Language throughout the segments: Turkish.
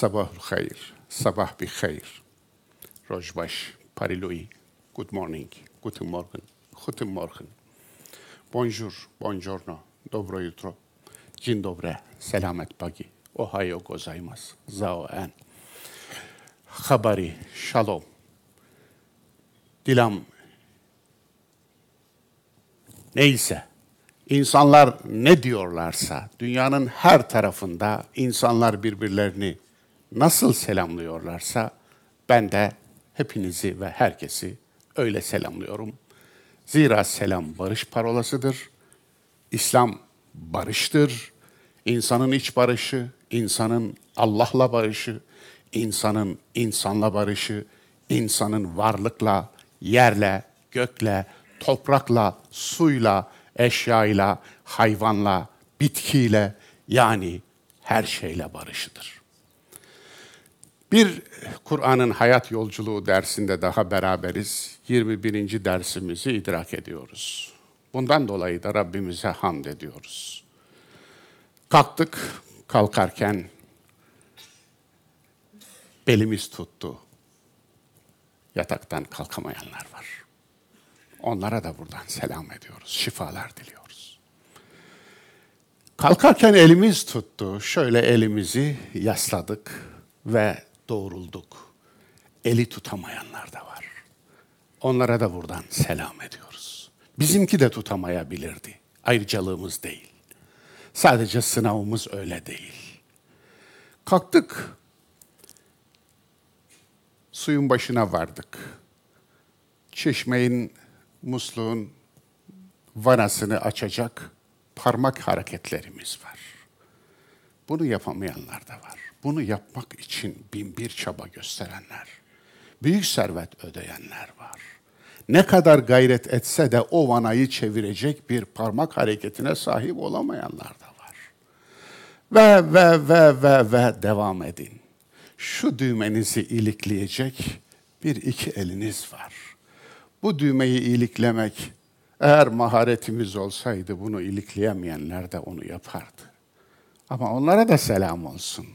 Sabahul hayır, sabah bir hayır. Rojbaş, parilui, good morning, guten morgen, guten morgen. Bonjour, buongiorno, dobro jutro, dzień dobre, selamet pagi, ohayo gozaimasu, zao en. Habari, shalom. Dilam neyse, insanlar ne diyorlarsa, dünyanın her tarafında insanlar birbirlerini nasıl selamlıyorlarsa, ben de hepinizi ve herkesi öyle selamlıyorum. Zira selam barış parolasıdır. İslam barıştır. İnsanın iç barışı, insanın Allah'la barışı, insanın insanla barışı, insanın varlıkla, yerle, gökle, toprakla, suyla, eşyayla, hayvanla, bitkiyle yani her şeyle barışıdır. Bir Kur'an'ın hayat yolculuğu dersinde daha beraberiz. 21. dersimizi idrak ediyoruz. Bundan dolayı da Rabbimize hamd ediyoruz. Kalktık, kalkarken belimiz tuttu. Yataktan kalkamayanlar var. Onlara da buradan selam ediyoruz, şifalar diliyoruz. Kalkarken elimiz tuttu, şöyle elimizi yasladık ve doğrulduk. Eli tutamayanlar da var. Onlara da buradan selam ediyoruz. Bizimki de tutamayabilirdi. Ayrıcalığımız değil. Sadece sınavımız öyle değil. Kalktık. Suyun başına vardık. Çeşmeyin, musluğun vanasını açacak parmak hareketlerimiz var. Bunu yapamayanlar da var. Bunu yapmak için bin bir çaba gösterenler, büyük servet ödeyenler var. Ne kadar gayret etse de o vanayı çevirecek bir parmak hareketine sahip olamayanlar da var. Ve ve ve ve ve devam edin. Şu düğmenizi ilikleyecek bir iki eliniz var. Bu düğmeyi iliklemek eğer maharetimiz olsaydı bunu ilikleyemeyenler de onu yapardı. Ama onlara da selam olsun.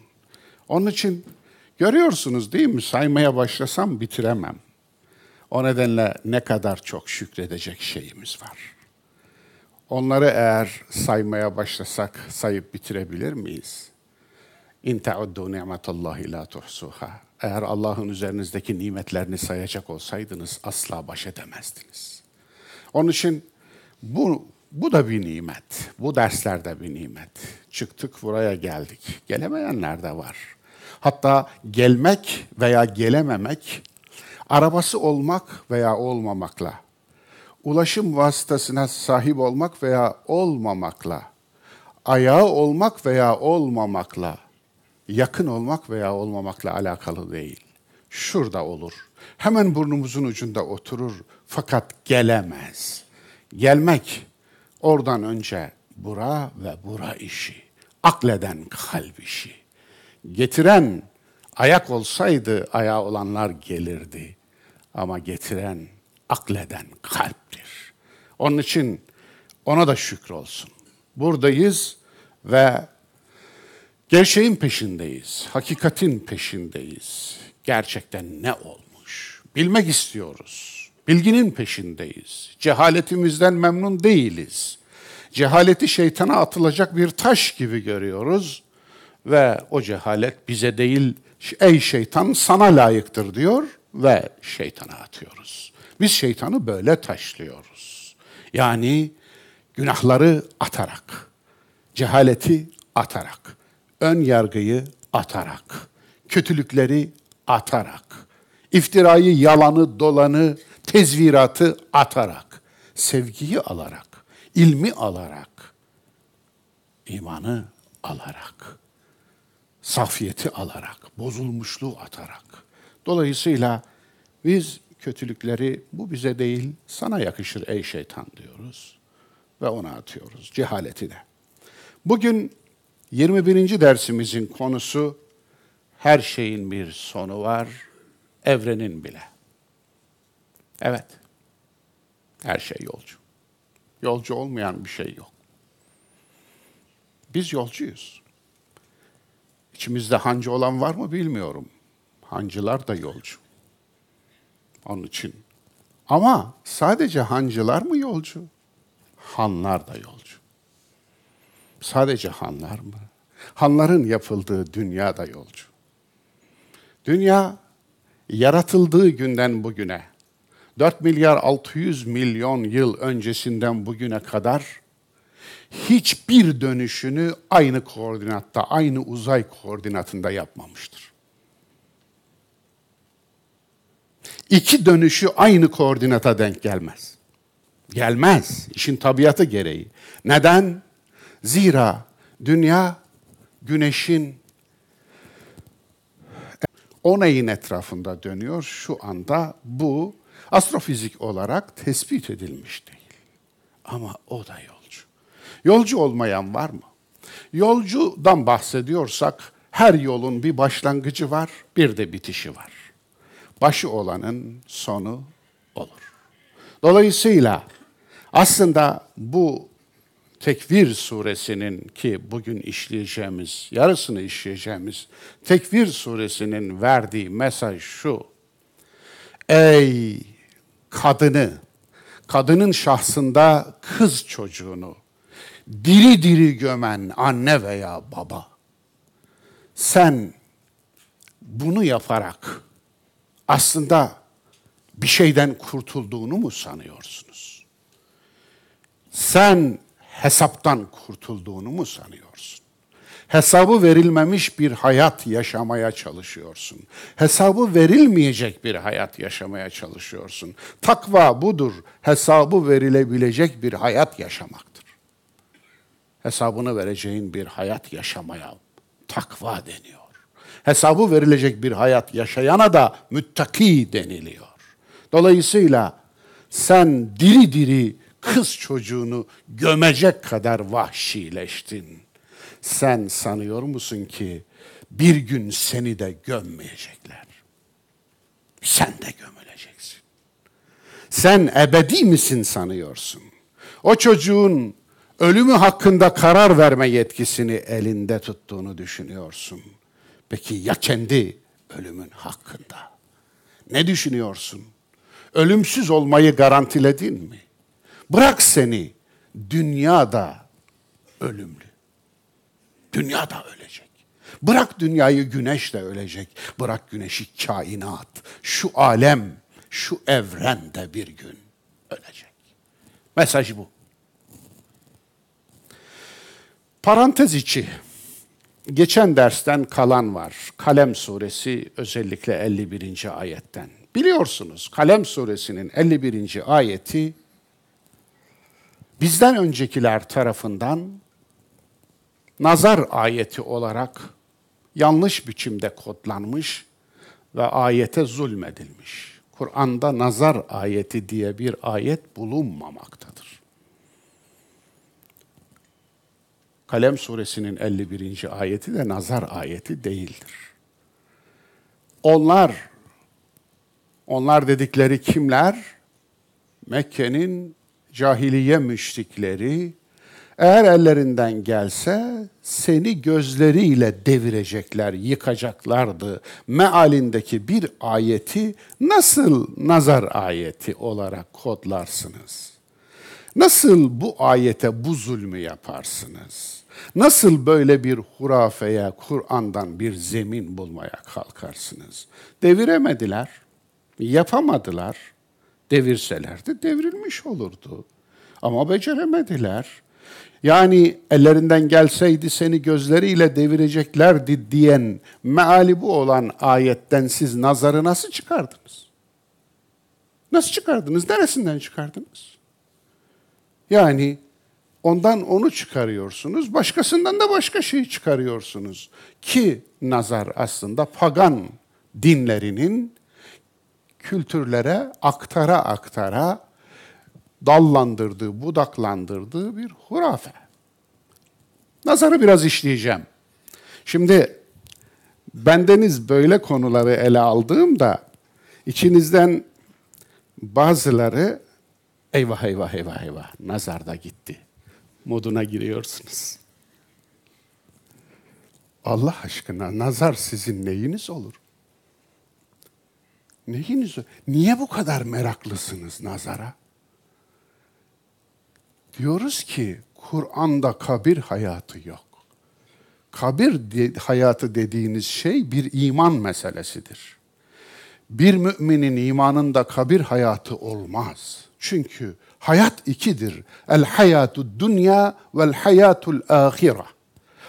Onun için görüyorsunuz değil mi? Saymaya başlasam bitiremem. O nedenle ne kadar çok şükredecek şeyimiz var. Onları eğer saymaya başlasak sayıp bitirebilir miyiz? İn teuddu ni'metallahi la tuhsuha. Eğer Allah'ın üzerinizdeki nimetlerini sayacak olsaydınız asla baş edemezdiniz. Onun için bu bu da bir nimet. Bu dersler de bir nimet. Çıktık buraya geldik. Gelemeyenler de var. Hatta gelmek veya gelememek, arabası olmak veya olmamakla, ulaşım vasıtasına sahip olmak veya olmamakla, ayağı olmak veya olmamakla, yakın olmak veya olmamakla alakalı değil. Şurada olur. Hemen burnumuzun ucunda oturur fakat gelemez. Gelmek oradan önce bura ve bura işi. Akleden kalp işi. Getiren ayak olsaydı ayağı olanlar gelirdi. Ama getiren akleden kalptir. Onun için ona da şükür olsun. Buradayız ve gerçeğin peşindeyiz. Hakikatin peşindeyiz. Gerçekten ne olmuş? Bilmek istiyoruz. Bilginin peşindeyiz. Cehaletimizden memnun değiliz. Cehaleti şeytana atılacak bir taş gibi görüyoruz ve o cehalet bize değil ey şeytan sana layıktır diyor ve şeytana atıyoruz. Biz şeytanı böyle taşlıyoruz. Yani günahları atarak, cehaleti atarak, ön yargıyı atarak, kötülükleri atarak, iftirayı, yalanı, dolanı, tezviratı atarak, sevgiyi alarak, ilmi alarak, imanı alarak, safiyeti alarak, bozulmuşluğu atarak. Dolayısıyla biz kötülükleri bu bize değil sana yakışır ey şeytan diyoruz ve ona atıyoruz cehaletine. Bugün 21. dersimizin konusu her şeyin bir sonu var, evrenin bile. Evet. Her şey yolcu. Yolcu olmayan bir şey yok. Biz yolcuyuz. İçimizde hancı olan var mı bilmiyorum. Hancılar da yolcu. Onun için. Ama sadece hancılar mı yolcu? Hanlar da yolcu. Sadece hanlar mı? Hanların yapıldığı dünya da yolcu. Dünya yaratıldığı günden bugüne 4 milyar 600 milyon yıl öncesinden bugüne kadar hiçbir dönüşünü aynı koordinatta, aynı uzay koordinatında yapmamıştır. İki dönüşü aynı koordinata denk gelmez. Gelmez. İşin tabiatı gereği. Neden? Zira dünya güneşin onayın etrafında dönüyor. Şu anda bu astrofizik olarak tespit edilmiş değil. Ama o da yolcu. Yolcu olmayan var mı? Yolcudan bahsediyorsak her yolun bir başlangıcı var, bir de bitişi var. Başı olanın sonu olur. Dolayısıyla aslında bu Tekvir suresinin ki bugün işleyeceğimiz, yarısını işleyeceğimiz Tekvir suresinin verdiği mesaj şu. Ey kadını, kadının şahsında kız çocuğunu diri diri gömen anne veya baba. Sen bunu yaparak aslında bir şeyden kurtulduğunu mu sanıyorsunuz? Sen hesaptan kurtulduğunu mu sanıyorsun? Hesabı verilmemiş bir hayat yaşamaya çalışıyorsun. Hesabı verilmeyecek bir hayat yaşamaya çalışıyorsun. Takva budur. Hesabı verilebilecek bir hayat yaşamaktır. Hesabını vereceğin bir hayat yaşamaya takva deniyor. Hesabı verilecek bir hayat yaşayana da müttaki deniliyor. Dolayısıyla sen diri diri kız çocuğunu gömecek kadar vahşileştin. Sen sanıyor musun ki bir gün seni de gömmeyecekler? Sen de gömüleceksin. Sen ebedi misin sanıyorsun? O çocuğun ölümü hakkında karar verme yetkisini elinde tuttuğunu düşünüyorsun. Peki ya kendi ölümün hakkında? Ne düşünüyorsun? Ölümsüz olmayı garantiledin mi? Bırak seni dünyada ölümlü. Dünya da ölecek. Bırak dünyayı güneş de ölecek. Bırak güneşi kainat. Şu alem, şu evren de bir gün ölecek. Mesaj bu. Parantez içi. Geçen dersten kalan var. Kalem suresi özellikle 51. ayetten. Biliyorsunuz Kalem suresinin 51. ayeti bizden öncekiler tarafından nazar ayeti olarak yanlış biçimde kodlanmış ve ayete zulmedilmiş. Kur'an'da nazar ayeti diye bir ayet bulunmamaktadır. Kalem suresinin 51. ayeti de nazar ayeti değildir. Onlar, onlar dedikleri kimler? Mekke'nin cahiliye müşrikleri, eğer ellerinden gelse seni gözleriyle devirecekler, yıkacaklardı. Mealindeki bir ayeti nasıl nazar ayeti olarak kodlarsınız? Nasıl bu ayete bu zulmü yaparsınız? Nasıl böyle bir hurafeye, Kur'an'dan bir zemin bulmaya kalkarsınız? Deviremediler, yapamadılar. Devirselerdi devrilmiş olurdu. Ama beceremediler. Yani ellerinden gelseydi seni gözleriyle devireceklerdi diyen meali bu olan ayetten siz nazarı nasıl çıkardınız? Nasıl çıkardınız? Neresinden çıkardınız? Yani ondan onu çıkarıyorsunuz, başkasından da başka şey çıkarıyorsunuz. Ki nazar aslında pagan dinlerinin kültürlere aktara aktara dallandırdığı, budaklandırdığı bir hurafe. Nazarı biraz işleyeceğim. Şimdi bendeniz böyle konuları ele aldığımda içinizden bazıları eyvah eyvah eyvah eyvah nazar da gitti moduna giriyorsunuz. Allah aşkına nazar sizin neyiniz olur? Neyiniz olur? Niye bu kadar meraklısınız nazara? Diyoruz ki Kur'an'da kabir hayatı yok. Kabir de, hayatı dediğiniz şey bir iman meselesidir. Bir müminin imanında kabir hayatı olmaz. Çünkü hayat ikidir. El hayatu dünya vel hayatul ahira.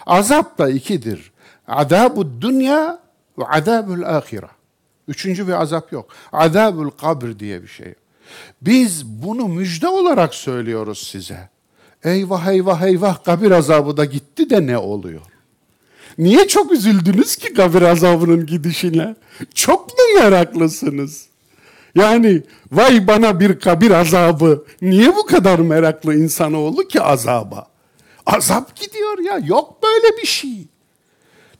Azap da ikidir. Azabud dünya ve azabul ahira. Üçüncü bir azap yok. Azabul kabr diye bir şey. Biz bunu müjde olarak söylüyoruz size. Eyvah eyvah eyvah kabir azabı da gitti de ne oluyor? Niye çok üzüldünüz ki kabir azabının gidişine? Çok mu meraklısınız? Yani vay bana bir kabir azabı. Niye bu kadar meraklı insanoğlu ki azaba? Azap gidiyor ya. Yok böyle bir şey.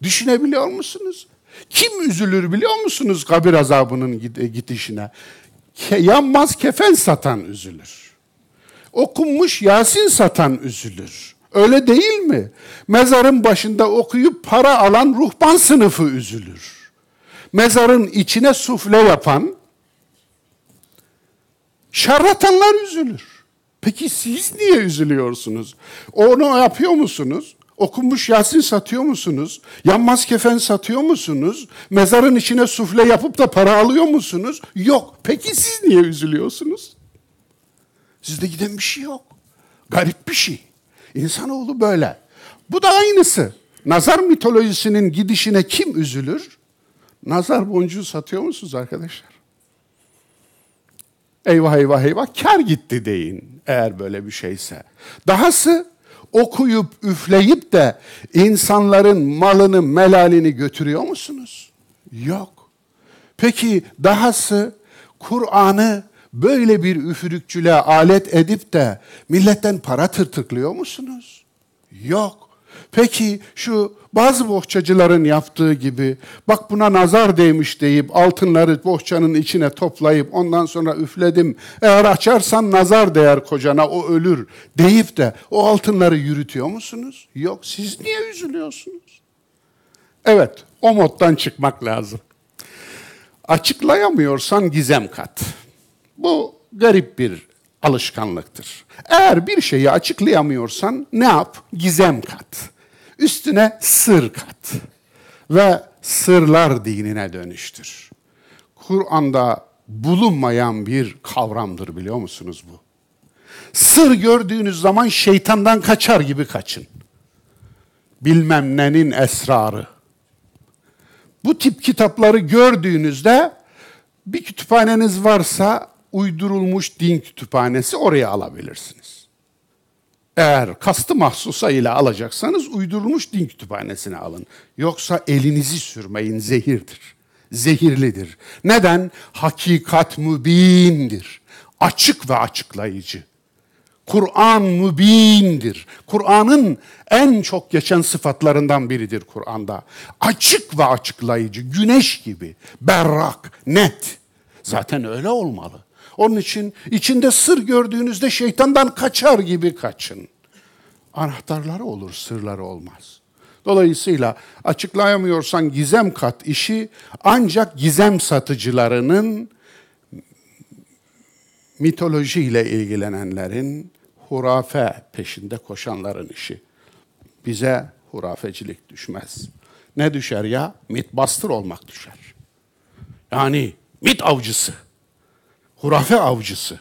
Düşünebiliyor musunuz? Kim üzülür biliyor musunuz kabir azabının gidişine? Yanmaz kefen satan üzülür. Okunmuş Yasin satan üzülür. Öyle değil mi? Mezarın başında okuyup para alan ruhban sınıfı üzülür. Mezarın içine sufle yapan şarlatanlar üzülür. Peki siz niye üzülüyorsunuz? Onu yapıyor musunuz? Okunmuş Yasin satıyor musunuz? Yanmaz kefen satıyor musunuz? Mezarın içine sufle yapıp da para alıyor musunuz? Yok. Peki siz niye üzülüyorsunuz? Sizde giden bir şey yok. Garip bir şey. İnsanoğlu böyle. Bu da aynısı. Nazar mitolojisinin gidişine kim üzülür? Nazar boncuğu satıyor musunuz arkadaşlar? Eyvah eyvah eyvah kar gitti deyin eğer böyle bir şeyse. Dahası okuyup üfleyip de insanların malını melalini götürüyor musunuz? Yok. Peki dahası Kur'an'ı böyle bir üfürükçülüğe alet edip de milletten para tırtıklıyor musunuz? Yok. Peki şu bazı bohçacıların yaptığı gibi bak buna nazar değmiş deyip altınları bohçanın içine toplayıp ondan sonra üfledim. Eğer açarsan nazar değer kocana o ölür deyip de o altınları yürütüyor musunuz? Yok. Siz niye üzülüyorsunuz? Evet o moddan çıkmak lazım. Açıklayamıyorsan gizem kat. Bu garip bir alışkanlıktır. Eğer bir şeyi açıklayamıyorsan ne yap? Gizem kat. Üstüne sır kat. Ve sırlar dinine dönüştür. Kur'an'da bulunmayan bir kavramdır biliyor musunuz bu? Sır gördüğünüz zaman şeytandan kaçar gibi kaçın. Bilmem nenin esrarı. Bu tip kitapları gördüğünüzde bir kütüphaneniz varsa uydurulmuş din kütüphanesi oraya alabilirsiniz. Eğer kastı mahsusa ile alacaksanız uydurulmuş din kütüphanesine alın. Yoksa elinizi sürmeyin zehirdir. Zehirlidir. Neden? Hakikat mübindir. Açık ve açıklayıcı. Kur'an mübindir. Kur'an'ın en çok geçen sıfatlarından biridir Kur'an'da. Açık ve açıklayıcı, güneş gibi, berrak, net. Zaten öyle olmalı. Onun için içinde sır gördüğünüzde şeytandan kaçar gibi kaçın. Anahtarları olur, sırları olmaz. Dolayısıyla açıklayamıyorsan gizem kat işi ancak gizem satıcılarının mitolojiyle ilgilenenlerin, hurafe peşinde koşanların işi. Bize hurafecilik düşmez. Ne düşer ya? Mitbastır olmak düşer. Yani mit avcısı, hurafe avcısı.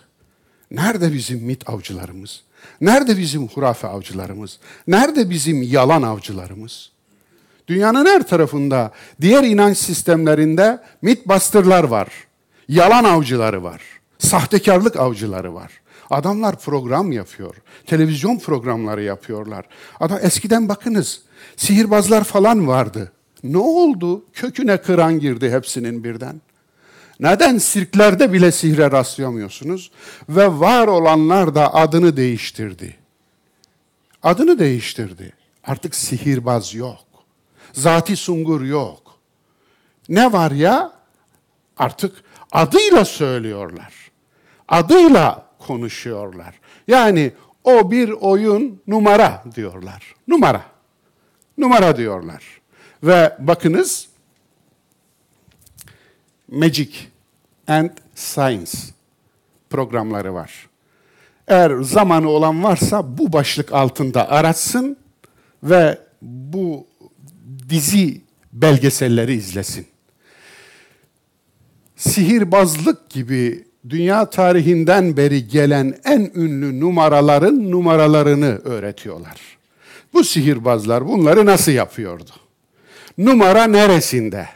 Nerede bizim mit avcılarımız? Nerede bizim hurafe avcılarımız? Nerede bizim yalan avcılarımız? Dünyanın her tarafında, diğer inanç sistemlerinde mitbastırlar var. Yalan avcıları var. Sahtekarlık avcıları var. Adamlar program yapıyor. Televizyon programları yapıyorlar. Adam eskiden bakınız sihirbazlar falan vardı. Ne oldu? Köküne kıran girdi hepsinin birden. Neden sirklerde bile sihre rastlayamıyorsunuz? Ve var olanlar da adını değiştirdi. Adını değiştirdi. Artık sihirbaz yok. Zati sungur yok. Ne var ya? Artık adıyla söylüyorlar. Adıyla konuşuyorlar. Yani o bir oyun numara diyorlar. Numara. Numara diyorlar. Ve bakınız Magic and Science programları var. Eğer zamanı olan varsa bu başlık altında aratsın ve bu dizi belgeselleri izlesin. Sihirbazlık gibi dünya tarihinden beri gelen en ünlü numaraların numaralarını öğretiyorlar. Bu sihirbazlar bunları nasıl yapıyordu? Numara neresinde?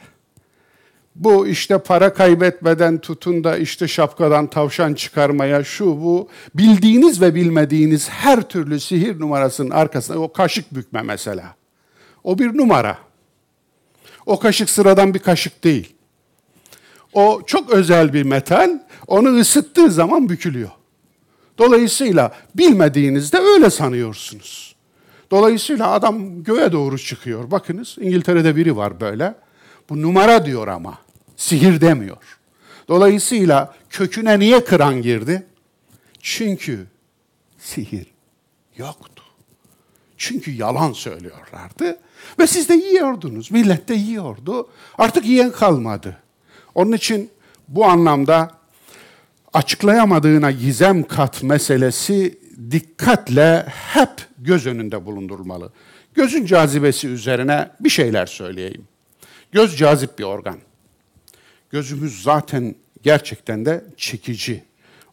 Bu işte para kaybetmeden tutun da işte şapkadan tavşan çıkarmaya şu bu bildiğiniz ve bilmediğiniz her türlü sihir numarasının arkasında o kaşık bükme mesela. O bir numara. O kaşık sıradan bir kaşık değil. O çok özel bir metal. Onu ısıttığı zaman bükülüyor. Dolayısıyla bilmediğinizde öyle sanıyorsunuz. Dolayısıyla adam göğe doğru çıkıyor. Bakınız İngiltere'de biri var böyle. Bu numara diyor ama. Sihir demiyor. Dolayısıyla köküne niye kıran girdi? Çünkü sihir yoktu. Çünkü yalan söylüyorlardı. Ve siz de yiyordunuz. Millet de yiyordu. Artık yiyen kalmadı. Onun için bu anlamda açıklayamadığına gizem kat meselesi dikkatle hep göz önünde bulundurulmalı. Gözün cazibesi üzerine bir şeyler söyleyeyim. Göz cazip bir organ. Gözümüz zaten gerçekten de çekici.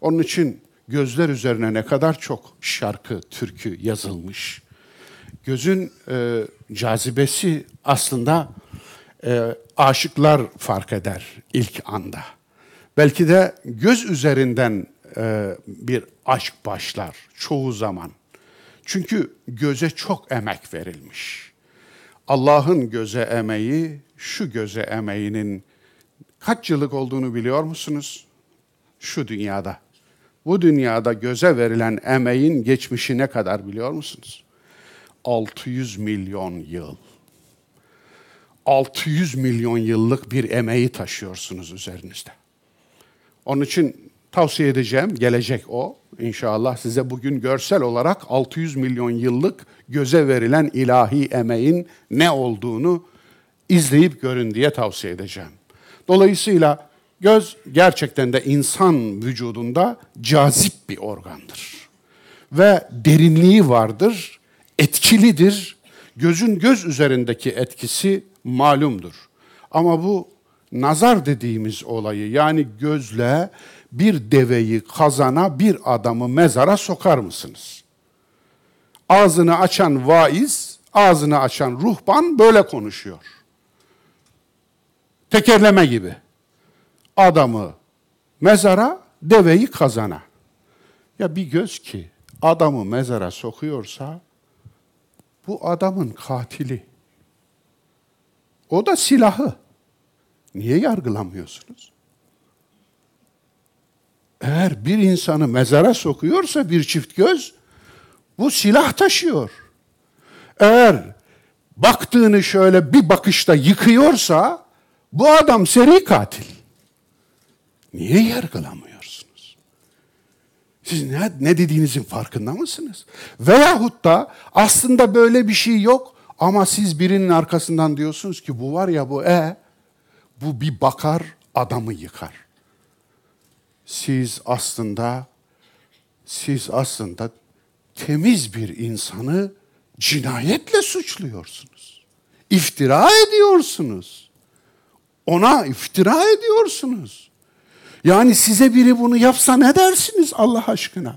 Onun için gözler üzerine ne kadar çok şarkı, türkü yazılmış. Gözün e, cazibesi aslında e, aşıklar fark eder ilk anda. Belki de göz üzerinden e, bir aşk başlar çoğu zaman. Çünkü göze çok emek verilmiş. Allah'ın göze emeği, şu göze emeğinin kaç yıllık olduğunu biliyor musunuz? Şu dünyada. Bu dünyada göze verilen emeğin geçmişi ne kadar biliyor musunuz? 600 milyon yıl. 600 milyon yıllık bir emeği taşıyorsunuz üzerinizde. Onun için tavsiye edeceğim, gelecek o. İnşallah size bugün görsel olarak 600 milyon yıllık göze verilen ilahi emeğin ne olduğunu izleyip görün diye tavsiye edeceğim. Dolayısıyla göz gerçekten de insan vücudunda cazip bir organdır. Ve derinliği vardır, etkilidir. Gözün göz üzerindeki etkisi malumdur. Ama bu nazar dediğimiz olayı yani gözle bir deveyi kazana bir adamı mezara sokar mısınız? Ağzını açan vaiz, ağzını açan ruhban böyle konuşuyor. Tekerleme gibi. Adamı mezara, deveyi kazana. Ya bir göz ki adamı mezara sokuyorsa bu adamın katili. O da silahı. Niye yargılamıyorsunuz? Eğer bir insanı mezara sokuyorsa bir çift göz, bu silah taşıyor. Eğer baktığını şöyle bir bakışta yıkıyorsa, bu adam seri katil. Niye yargılamıyorsunuz? Siz ne, ne dediğinizin farkında mısınız? Veyahut da aslında böyle bir şey yok ama siz birinin arkasından diyorsunuz ki bu var ya bu e, bu bir bakar adamı yıkar. Siz aslında siz aslında temiz bir insanı cinayetle suçluyorsunuz. İftira ediyorsunuz. Ona iftira ediyorsunuz. Yani size biri bunu yapsa ne dersiniz Allah aşkına?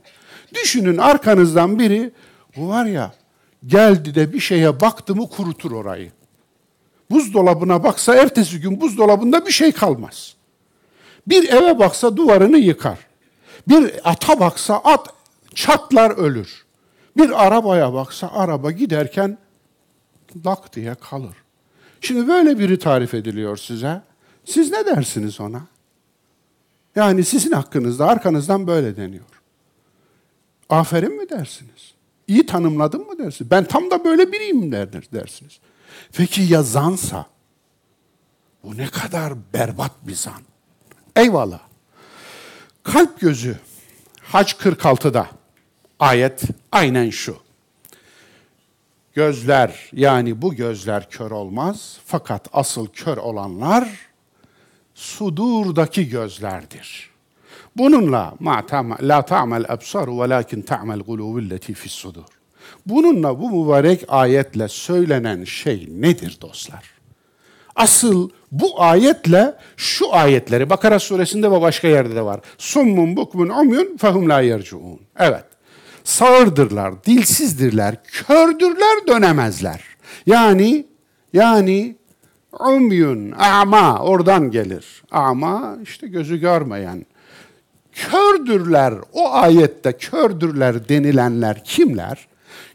Düşünün arkanızdan biri, bu var ya geldi de bir şeye baktı mı kurutur orayı. Buzdolabına baksa ertesi gün buzdolabında bir şey kalmaz. Bir eve baksa duvarını yıkar. Bir ata baksa at çatlar ölür. Bir arabaya baksa araba giderken lak diye kalır. Şimdi böyle biri tarif ediliyor size. Siz ne dersiniz ona? Yani sizin hakkınızda arkanızdan böyle deniyor. Aferin mi dersiniz? İyi tanımladın mı dersiniz? Ben tam da böyle biriyim dersiniz. Peki ya zansa? Bu ne kadar berbat bir zan. Eyvallah. Kalp gözü Hac 46'da ayet aynen şu. Gözler yani bu gözler kör olmaz fakat asıl kör olanlar sudurdaki gözlerdir. Bununla ma la ta'mel absar velakin ta'mel guluvilleti fis sudur. Bununla bu mübarek ayetle söylenen şey nedir dostlar? Asıl bu ayetle şu ayetleri Bakara suresinde ve başka yerde de var. Summun bukmun umyun fehum la yercuun. Evet. Sağırdırlar, dilsizdirler, kördürler, dönemezler. Yani yani umyun, ama oradan gelir. Ama işte gözü görmeyen. Kördürler, o ayette kördürler denilenler kimler?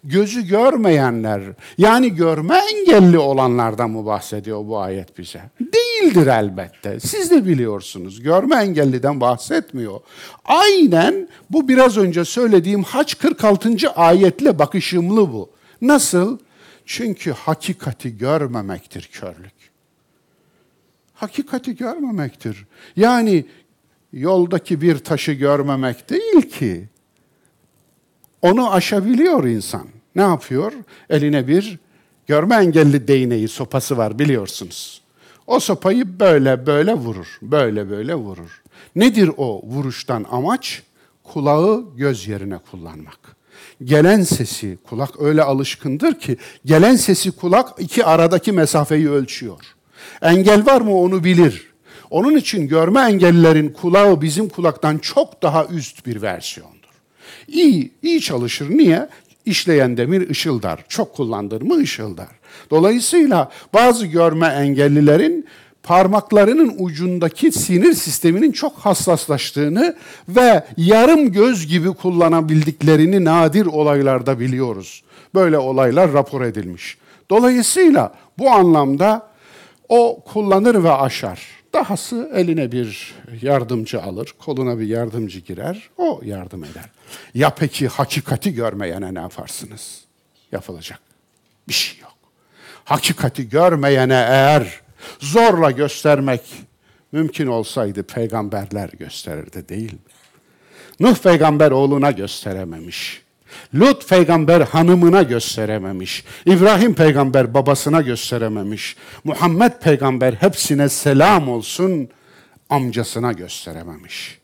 Gözü görmeyenler, yani görme engelli olanlardan mı bahsediyor bu ayet bize? Değildir elbette. Siz de biliyorsunuz. Görme engelliden bahsetmiyor. Aynen bu biraz önce söylediğim Haç 46. ayetle bakışımlı bu. Nasıl? Çünkü hakikati görmemektir körlük. Hakikati görmemektir. Yani yoldaki bir taşı görmemek değil ki. Onu aşabiliyor insan. Ne yapıyor? Eline bir görme engelli değneği, sopası var biliyorsunuz. O sopayı böyle böyle vurur, böyle böyle vurur. Nedir o vuruştan amaç? Kulağı göz yerine kullanmak. Gelen sesi, kulak öyle alışkındır ki, gelen sesi kulak iki aradaki mesafeyi ölçüyor. Engel var mı onu bilir. Onun için görme engellilerin kulağı bizim kulaktan çok daha üst bir versiyon iyi, iyi çalışır. Niye? İşleyen demir ışıldar. Çok kullandır mı ışıldar. Dolayısıyla bazı görme engellilerin parmaklarının ucundaki sinir sisteminin çok hassaslaştığını ve yarım göz gibi kullanabildiklerini nadir olaylarda biliyoruz. Böyle olaylar rapor edilmiş. Dolayısıyla bu anlamda o kullanır ve aşar. Dahası eline bir yardımcı alır, koluna bir yardımcı girer, o yardım eder. Ya peki hakikati görmeyene ne yaparsınız? Yapılacak bir şey yok. Hakikati görmeyene eğer zorla göstermek mümkün olsaydı peygamberler gösterirdi değil mi? Nuh peygamber oğluna gösterememiş. Lut peygamber hanımına gösterememiş. İbrahim peygamber babasına gösterememiş. Muhammed peygamber hepsine selam olsun amcasına gösterememiş.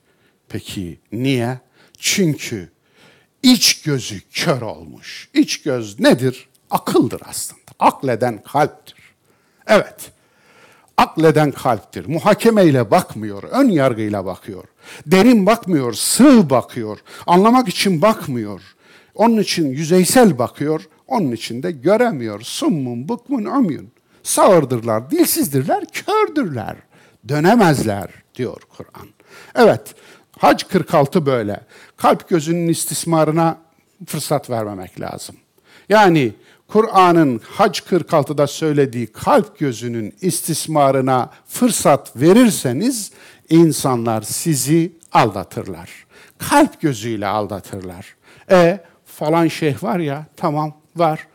Peki niye? Çünkü iç gözü kör olmuş. İç göz nedir? Akıldır aslında. Akleden kalptir. Evet. Akleden kalptir. Muhakemeyle bakmıyor, ön yargıyla bakıyor. Derin bakmıyor, sığ bakıyor. Anlamak için bakmıyor. Onun için yüzeysel bakıyor, onun için de göremiyor. Summun, bukmun, umyun. Sağırdırlar, dilsizdirler, kördürler. Dönemezler diyor Kur'an. Evet, Hac 46 böyle. Kalp gözünün istismarına fırsat vermemek lazım. Yani Kur'an'ın Hac 46'da söylediği kalp gözünün istismarına fırsat verirseniz insanlar sizi aldatırlar. Kalp gözüyle aldatırlar. E falan şeyh var ya tamam var.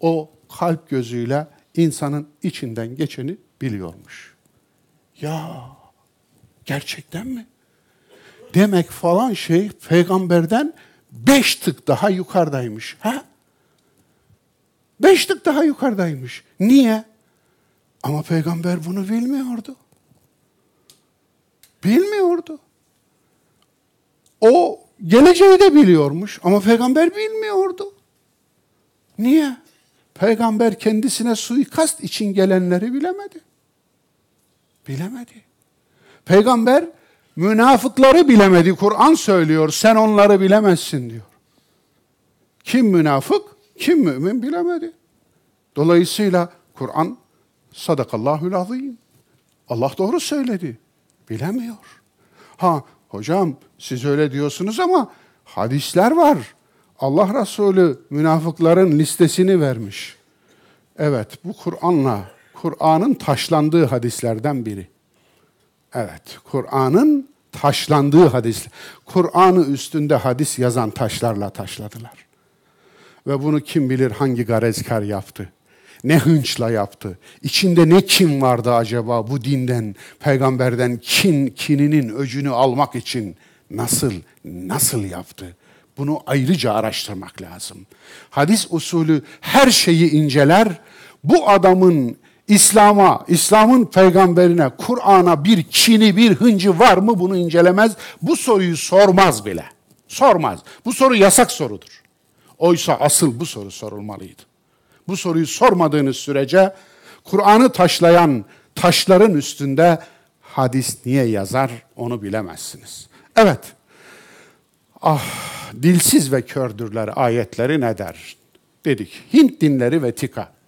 O kalp gözüyle insanın içinden geçeni biliyormuş. Ya gerçekten mi? Demek falan şey peygamberden beş tık daha yukarıdaymış. Ha? Beş tık daha yukarıdaymış. Niye? Ama peygamber bunu bilmiyordu. Bilmiyordu. O geleceği de biliyormuş ama peygamber bilmiyordu. Niye? Peygamber kendisine suikast için gelenleri bilemedi. Bilemedi. Peygamber Münafıkları bilemedi. Kur'an söylüyor. Sen onları bilemezsin diyor. Kim münafık, kim mümin bilemedi. Dolayısıyla Kur'an sadakallahül azim. Allah doğru söyledi. Bilemiyor. Ha hocam siz öyle diyorsunuz ama hadisler var. Allah Resulü münafıkların listesini vermiş. Evet bu Kur'an'la, Kur'an'ın taşlandığı hadislerden biri. Evet, Kur'an'ın taşlandığı hadis. Kur'an'ı üstünde hadis yazan taşlarla taşladılar. Ve bunu kim bilir hangi garezkar yaptı? Ne hınçla yaptı? İçinde ne kim vardı acaba bu dinden, peygamberden kin, kininin öcünü almak için nasıl, nasıl yaptı? Bunu ayrıca araştırmak lazım. Hadis usulü her şeyi inceler. Bu adamın İslam'a, İslam'ın peygamberine, Kur'an'a bir kini, bir hıncı var mı bunu incelemez. Bu soruyu sormaz bile. Sormaz. Bu soru yasak sorudur. Oysa asıl bu soru sorulmalıydı. Bu soruyu sormadığınız sürece Kur'an'ı taşlayan taşların üstünde hadis niye yazar onu bilemezsiniz. Evet. Ah, dilsiz ve kördürler ayetleri ne der? Dedik. Hint dinleri ve tika.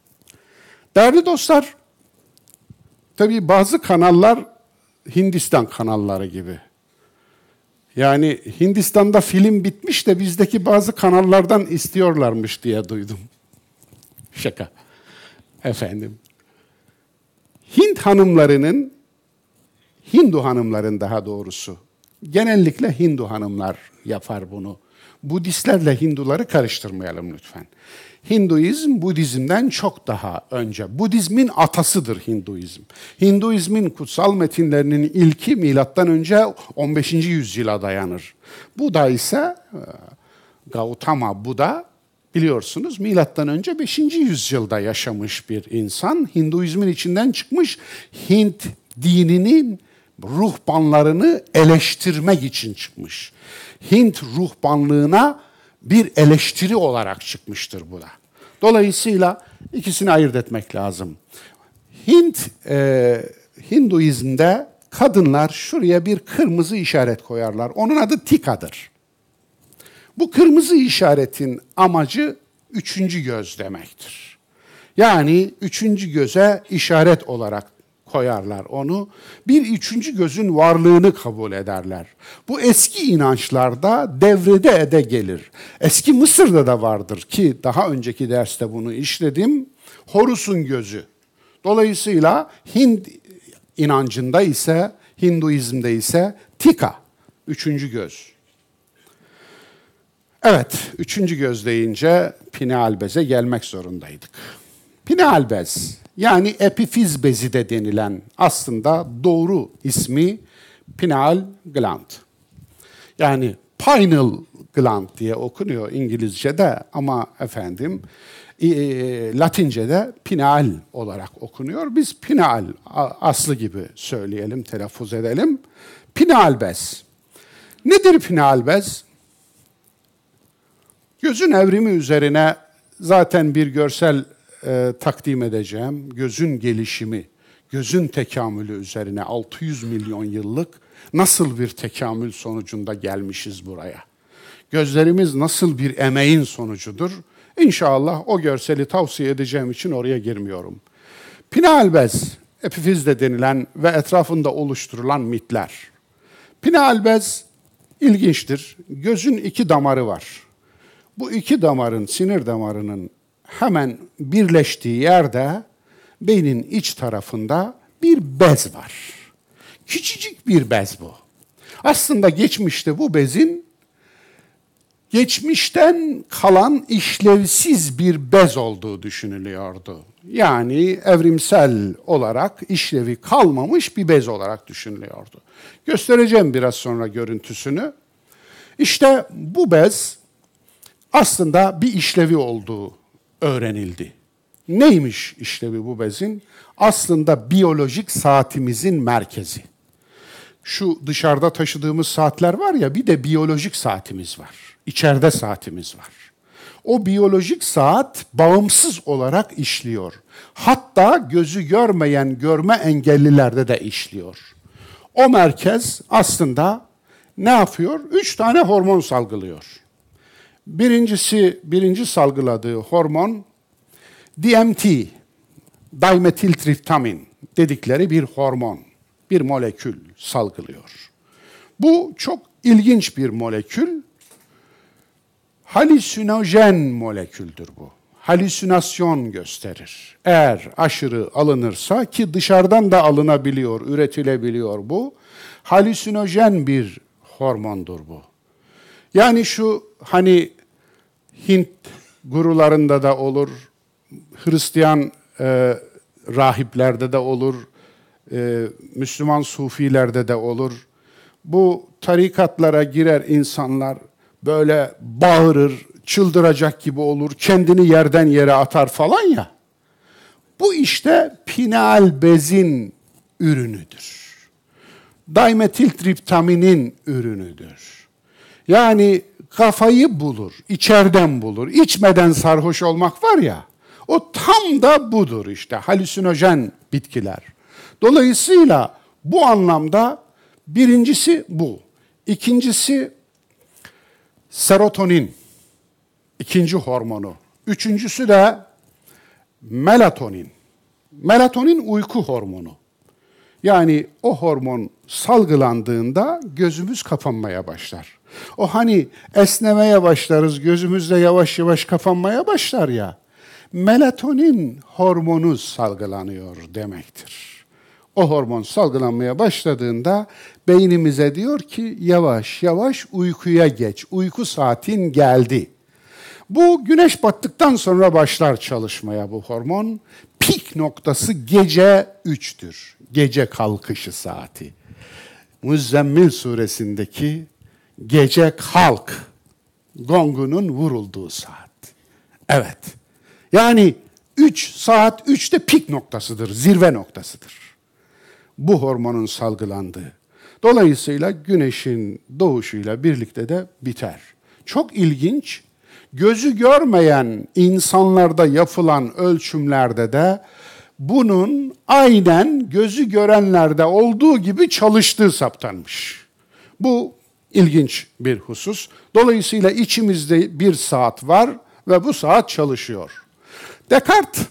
Değerli dostlar, tabii bazı kanallar Hindistan kanalları gibi. Yani Hindistan'da film bitmiş de bizdeki bazı kanallardan istiyorlarmış diye duydum. Şaka. Efendim. Hint hanımlarının, Hindu hanımların daha doğrusu, genellikle Hindu hanımlar yapar bunu. Budistlerle Hinduları karıştırmayalım lütfen. Hinduizm Budizm'den çok daha önce. Budizmin atasıdır Hinduizm. Hinduizmin kutsal metinlerinin ilki milattan önce 15. yüzyıla dayanır. Buda ise e, Gautama Buda biliyorsunuz milattan önce 5. yüzyılda yaşamış bir insan. Hinduizmin içinden çıkmış Hint dininin ruhbanlarını eleştirmek için çıkmış. Hint ruhbanlığına bir eleştiri olarak çıkmıştır bu da. Dolayısıyla ikisini ayırt etmek lazım. Hint e, Hinduizm'de kadınlar şuraya bir kırmızı işaret koyarlar. Onun adı tikadır. Bu kırmızı işaretin amacı üçüncü göz demektir. Yani üçüncü göze işaret olarak koyarlar onu. Bir üçüncü gözün varlığını kabul ederler. Bu eski inançlarda devrede ede gelir. Eski Mısır'da da vardır ki daha önceki derste bunu işledim. Horus'un gözü. Dolayısıyla Hind inancında ise, Hinduizm'de ise tika, üçüncü göz. Evet, üçüncü göz deyince pineal beze gelmek zorundaydık. Pineal bez yani epifiz bezi de denilen aslında doğru ismi pineal gland. Yani pineal gland diye okunuyor İngilizce'de ama efendim e, Latince'de pineal olarak okunuyor. Biz pineal aslı gibi söyleyelim, telaffuz edelim. Pineal bez. Nedir pineal bez? Gözün evrimi üzerine zaten bir görsel e, takdim edeceğim. Gözün gelişimi, gözün tekamülü üzerine 600 milyon yıllık nasıl bir tekamül sonucunda gelmişiz buraya? Gözlerimiz nasıl bir emeğin sonucudur? İnşallah o görseli tavsiye edeceğim için oraya girmiyorum. Pineal bez, epifizde denilen ve etrafında oluşturulan mitler. Pineal bez ilginçtir. Gözün iki damarı var. Bu iki damarın, sinir damarının hemen birleştiği yerde beynin iç tarafında bir bez var. Küçücük bir bez bu. Aslında geçmişte bu bezin geçmişten kalan işlevsiz bir bez olduğu düşünülüyordu. Yani evrimsel olarak işlevi kalmamış bir bez olarak düşünülüyordu. Göstereceğim biraz sonra görüntüsünü. İşte bu bez aslında bir işlevi olduğu öğrenildi. Neymiş işlevi bu bezin? Aslında biyolojik saatimizin merkezi. Şu dışarıda taşıdığımız saatler var ya bir de biyolojik saatimiz var. İçeride saatimiz var. O biyolojik saat bağımsız olarak işliyor. Hatta gözü görmeyen görme engellilerde de işliyor. O merkez aslında ne yapıyor? Üç tane hormon salgılıyor. Birincisi, birinci salgıladığı hormon DMT, dimetiltriptamin dedikleri bir hormon, bir molekül salgılıyor. Bu çok ilginç bir molekül. Halüsinojen moleküldür bu. Halüsinasyon gösterir. Eğer aşırı alınırsa ki dışarıdan da alınabiliyor, üretilebiliyor bu. Halüsinojen bir hormondur bu. Yani şu hani Hint gurularında da olur, Hristiyan e, rahiplerde de olur, e, Müslüman sufilerde de olur. Bu tarikatlara girer insanlar, böyle bağırır, çıldıracak gibi olur, kendini yerden yere atar falan ya. Bu işte pineal bezin ürünüdür. Dimetiltriptaminin ürünüdür. Yani kafayı bulur, içeriden bulur. İçmeden sarhoş olmak var ya, o tam da budur işte, halüsinojen bitkiler. Dolayısıyla bu anlamda birincisi bu. İkincisi serotonin, ikinci hormonu. Üçüncüsü de melatonin. Melatonin uyku hormonu. Yani o hormon salgılandığında gözümüz kapanmaya başlar. O hani esnemeye başlarız, gözümüz de yavaş yavaş kapanmaya başlar ya. Melatonin hormonu salgılanıyor demektir. O hormon salgılanmaya başladığında beynimize diyor ki yavaş yavaş uykuya geç. Uyku saatin geldi. Bu güneş battıktan sonra başlar çalışmaya bu hormon. Pik noktası gece 3'tür. Gece kalkışı saati. Müzzemmil suresindeki gece kalk gongunun vurulduğu saat. Evet. Yani 3 saat 3'te pik noktasıdır, zirve noktasıdır. Bu hormonun salgılandığı. Dolayısıyla güneşin doğuşuyla birlikte de biter. Çok ilginç, gözü görmeyen insanlarda yapılan ölçümlerde de bunun aynen gözü görenlerde olduğu gibi çalıştığı saptanmış. Bu ilginç bir husus. Dolayısıyla içimizde bir saat var ve bu saat çalışıyor. Descartes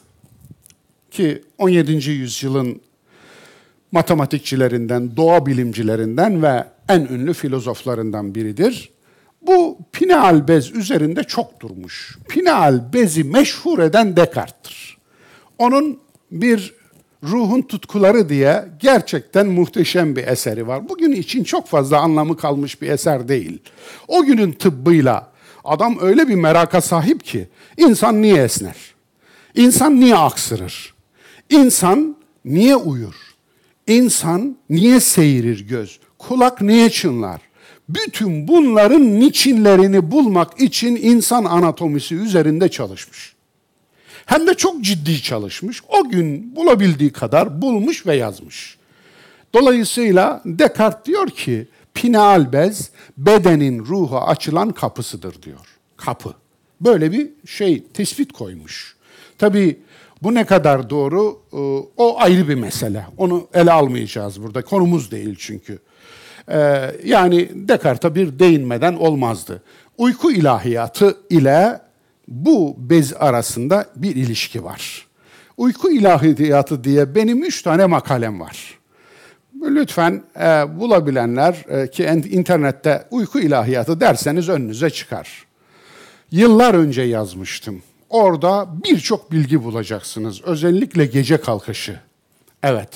ki 17. yüzyılın matematikçilerinden, doğa bilimcilerinden ve en ünlü filozoflarından biridir. Bu pineal bez üzerinde çok durmuş. Pineal bezi meşhur eden Descartes'tir. Onun bir Ruhun Tutkuları diye gerçekten muhteşem bir eseri var. Bugün için çok fazla anlamı kalmış bir eser değil. O günün tıbbıyla adam öyle bir meraka sahip ki insan niye esner? İnsan niye aksırır? İnsan niye uyur? İnsan niye seyirir göz? Kulak niye çınlar? Bütün bunların niçinlerini bulmak için insan anatomisi üzerinde çalışmış. Hem de çok ciddi çalışmış. O gün bulabildiği kadar bulmuş ve yazmış. Dolayısıyla Descartes diyor ki pineal bez bedenin ruha açılan kapısıdır diyor. Kapı. Böyle bir şey tespit koymuş. Tabii bu ne kadar doğru e, o ayrı bir mesele. Onu ele almayacağız burada. Konumuz değil çünkü. E, yani Descartes'a bir değinmeden olmazdı. Uyku ilahiyatı ile bu bez arasında bir ilişki var. Uyku ilahiyatı diye benim üç tane makalem var. Lütfen e, bulabilenler e, ki internette uyku ilahiyatı derseniz önünüze çıkar. Yıllar önce yazmıştım. Orada birçok bilgi bulacaksınız. Özellikle gece kalkışı. Evet,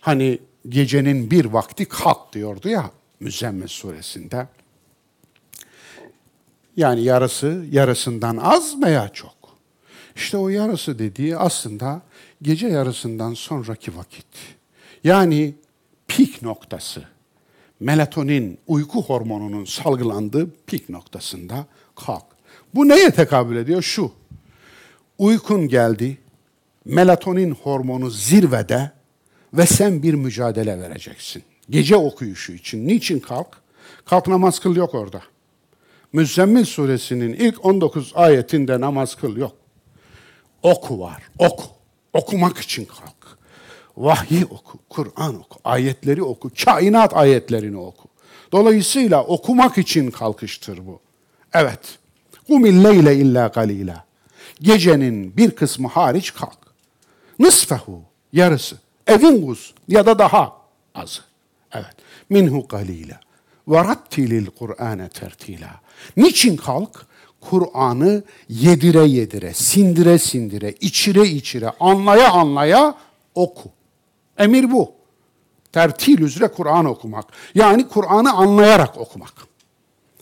hani gecenin bir vakti kalk diyordu ya Müzzemmil suresinde. Yani yarısı yarısından az veya çok. İşte o yarısı dediği aslında gece yarısından sonraki vakit. Yani pik noktası. Melatonin, uyku hormonunun salgılandığı pik noktasında kalk. Bu neye tekabül ediyor? Şu, uykun geldi, melatonin hormonu zirvede ve sen bir mücadele vereceksin. Gece okuyuşu için. Niçin kalk? Kalk namaz kıl yok orada. Müzzemmil suresinin ilk 19 ayetinde namaz kıl yok. Oku var, oku. Okumak için kalk. Vahyi oku, Kur'an oku, ayetleri oku, kainat ayetlerini oku. Dolayısıyla okumak için kalkıştır bu. Evet. Kumil leyle illa galila. Gecenin bir kısmı hariç kalk. Nısfehu, yarısı. Evin guz ya da daha azı. Evet. Minhu galila. Ve rattilil Kur'ane tertila. Niçin kalk? Kur'an'ı yedire yedire, sindire sindire, içire içire, anlaya anlaya oku. Emir bu. Tertil üzere Kur'an okumak. Yani Kur'an'ı anlayarak okumak.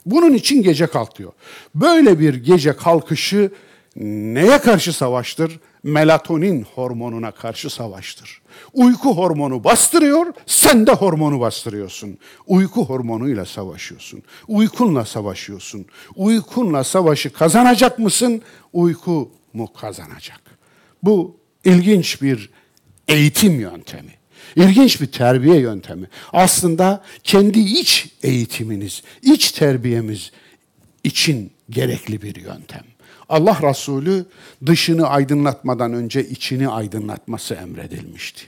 Bunun için gece kalk diyor. Böyle bir gece kalkışı neye karşı savaştır? melatonin hormonuna karşı savaştır. Uyku hormonu bastırıyor, sen de hormonu bastırıyorsun. Uyku hormonuyla savaşıyorsun. Uykunla savaşıyorsun. Uykunla savaşı kazanacak mısın? Uyku mu kazanacak? Bu ilginç bir eğitim yöntemi. İlginç bir terbiye yöntemi. Aslında kendi iç eğitiminiz, iç terbiyemiz için gerekli bir yöntem. Allah Resulü dışını aydınlatmadan önce içini aydınlatması emredilmişti.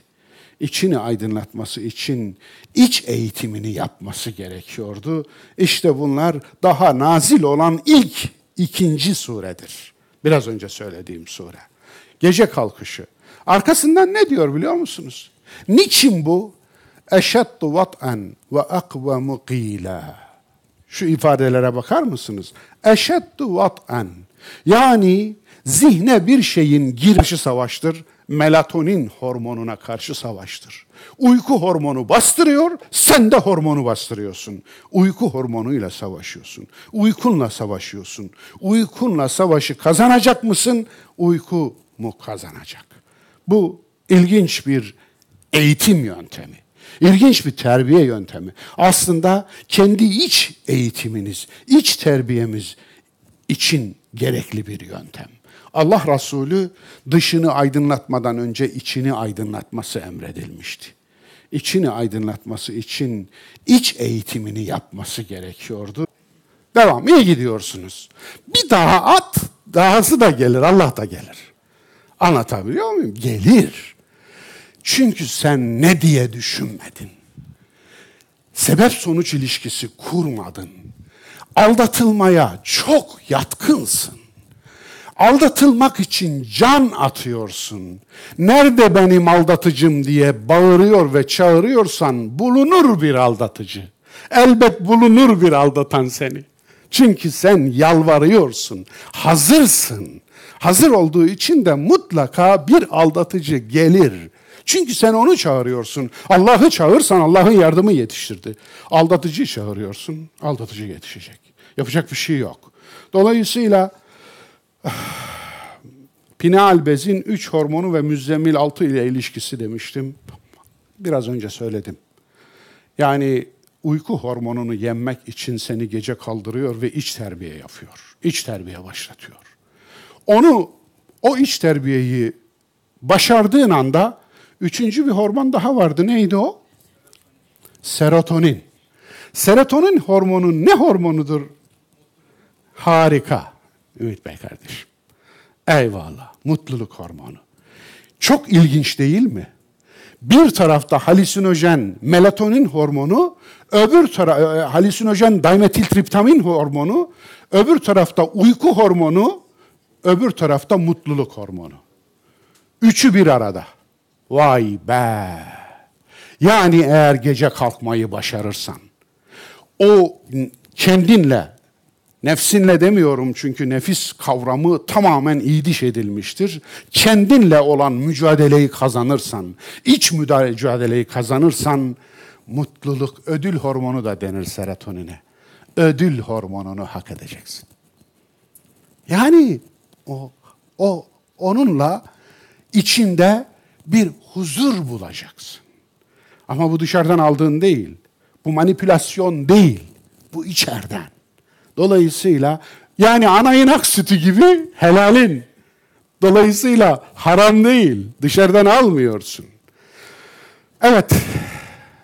İçini aydınlatması için iç eğitimini yapması gerekiyordu. İşte bunlar daha nazil olan ilk ikinci suredir. Biraz önce söylediğim sure. Gece kalkışı. Arkasından ne diyor biliyor musunuz? Niçin bu? Eşeddu vat'an ve akvemu qila. Şu ifadelere bakar mısınız? Eşeddu vat'an. Yani zihne bir şeyin girişi savaştır, melatonin hormonuna karşı savaştır. Uyku hormonu bastırıyor, sen de hormonu bastırıyorsun. Uyku hormonuyla savaşıyorsun. Uykunla savaşıyorsun. Uykunla savaşı kazanacak mısın? Uyku mu kazanacak? Bu ilginç bir eğitim yöntemi. İlginç bir terbiye yöntemi. Aslında kendi iç eğitiminiz, iç terbiyemiz için gerekli bir yöntem. Allah Resulü dışını aydınlatmadan önce içini aydınlatması emredilmişti. İçini aydınlatması için iç eğitimini yapması gerekiyordu. Devam, iyi gidiyorsunuz. Bir daha at, dahası da gelir, Allah da gelir. Anlatabiliyor muyum? Gelir. Çünkü sen ne diye düşünmedin? Sebep sonuç ilişkisi kurmadın. Aldatılmaya çok yatkınsın. Aldatılmak için can atıyorsun. Nerede benim aldatıcım diye bağırıyor ve çağırıyorsan bulunur bir aldatıcı. Elbet bulunur bir aldatan seni. Çünkü sen yalvarıyorsun, hazırsın. Hazır olduğu için de mutlaka bir aldatıcı gelir. Çünkü sen onu çağırıyorsun. Allah'ı çağırsan Allah'ın yardımı yetiştirdi. Aldatıcı çağırıyorsun, aldatıcı yetişecek. Yapacak bir şey yok. Dolayısıyla pineal bezin 3 hormonu ve müzzemmil 6 ile ilişkisi demiştim. Biraz önce söyledim. Yani uyku hormonunu yenmek için seni gece kaldırıyor ve iç terbiye yapıyor. İç terbiye başlatıyor. Onu, o iç terbiyeyi başardığın anda üçüncü bir hormon daha vardı. Neydi o? Serotonin. Serotonin hormonu ne hormonudur? Harika. Ümit Bey kardeşim. Eyvallah. Mutluluk hormonu. Çok ilginç değil mi? Bir tarafta halüsinojen melatonin hormonu, öbür tarafta e, halüsinojen dimetiltriptamin hormonu, öbür tarafta uyku hormonu, öbür tarafta mutluluk hormonu. Üçü bir arada. Vay be! Yani eğer gece kalkmayı başarırsan, o kendinle, nefsinle demiyorum çünkü nefis kavramı tamamen iyiliş edilmiştir. Kendinle olan mücadeleyi kazanırsan, iç mücadeleyi kazanırsan, mutluluk, ödül hormonu da denir serotonine. Ödül hormonunu hak edeceksin. Yani o, o onunla içinde bir huzur bulacaksın. Ama bu dışarıdan aldığın değil. Bu manipülasyon değil. Bu içeriden. Dolayısıyla yani ana inak sütü gibi helalin. Dolayısıyla haram değil. Dışarıdan almıyorsun. Evet.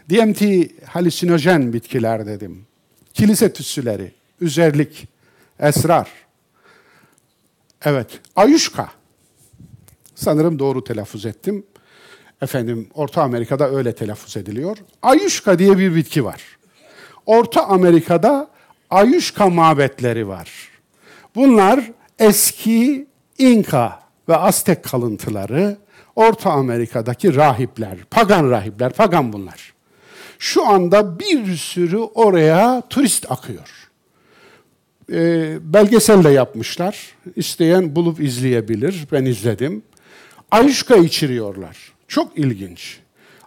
DMT halüsinojen bitkiler dedim. Kilise tütsüleri, üzerlik, esrar. Evet, ayuşka. Sanırım doğru telaffuz ettim. Efendim, Orta Amerika'da öyle telaffuz ediliyor. Ayuşka diye bir bitki var. Orta Amerika'da Ayuşka mabetleri var. Bunlar eski İnka ve Aztek kalıntıları, Orta Amerika'daki rahipler, pagan rahipler, pagan bunlar. Şu anda bir sürü oraya turist akıyor. Ee, belgesel de yapmışlar. İsteyen bulup izleyebilir. Ben izledim. Ayuşka içiriyorlar. Çok ilginç.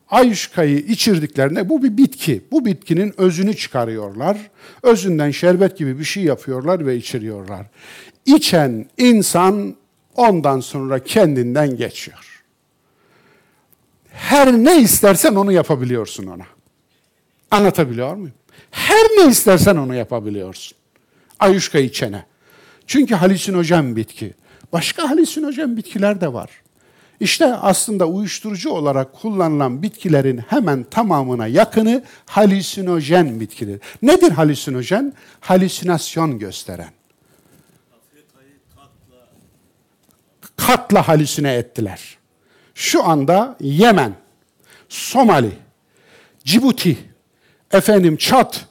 Ayuşkayı içirdiklerinde bu bir bitki. Bu bitkinin özünü çıkarıyorlar. Özünden şerbet gibi bir şey yapıyorlar ve içiriyorlar. İçen insan Ondan sonra kendinden geçiyor. Her ne istersen onu yapabiliyorsun ona. Anlatabiliyor muyum? Her ne istersen onu yapabiliyorsun. Ayuşka içene. Çünkü halüsinojen bitki. Başka halüsinojen bitkiler de var. İşte aslında uyuşturucu olarak kullanılan bitkilerin hemen tamamına yakını halüsinojen bitkidir. Nedir halüsinojen? Halüsinasyon gösteren. Katla halüsine ettiler. Şu anda Yemen, Somali, Cibuti, efendim Çat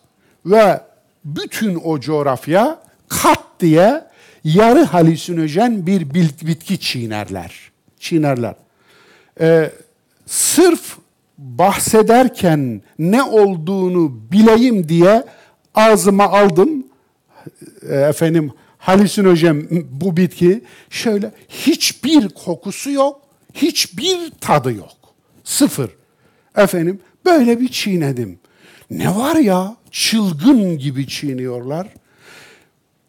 ve bütün o coğrafya kat diye yarı halüsinojen bir bitki çiğnerler. Çiğnerler. Ee, sırf bahsederken ne olduğunu bileyim diye ağzıma aldım. Ee, efendim halüsinojen bu bitki şöyle hiçbir kokusu yok, hiçbir tadı yok. Sıfır. Efendim böyle bir çiğnedim. Ne var ya? Çılgın gibi çiğniyorlar.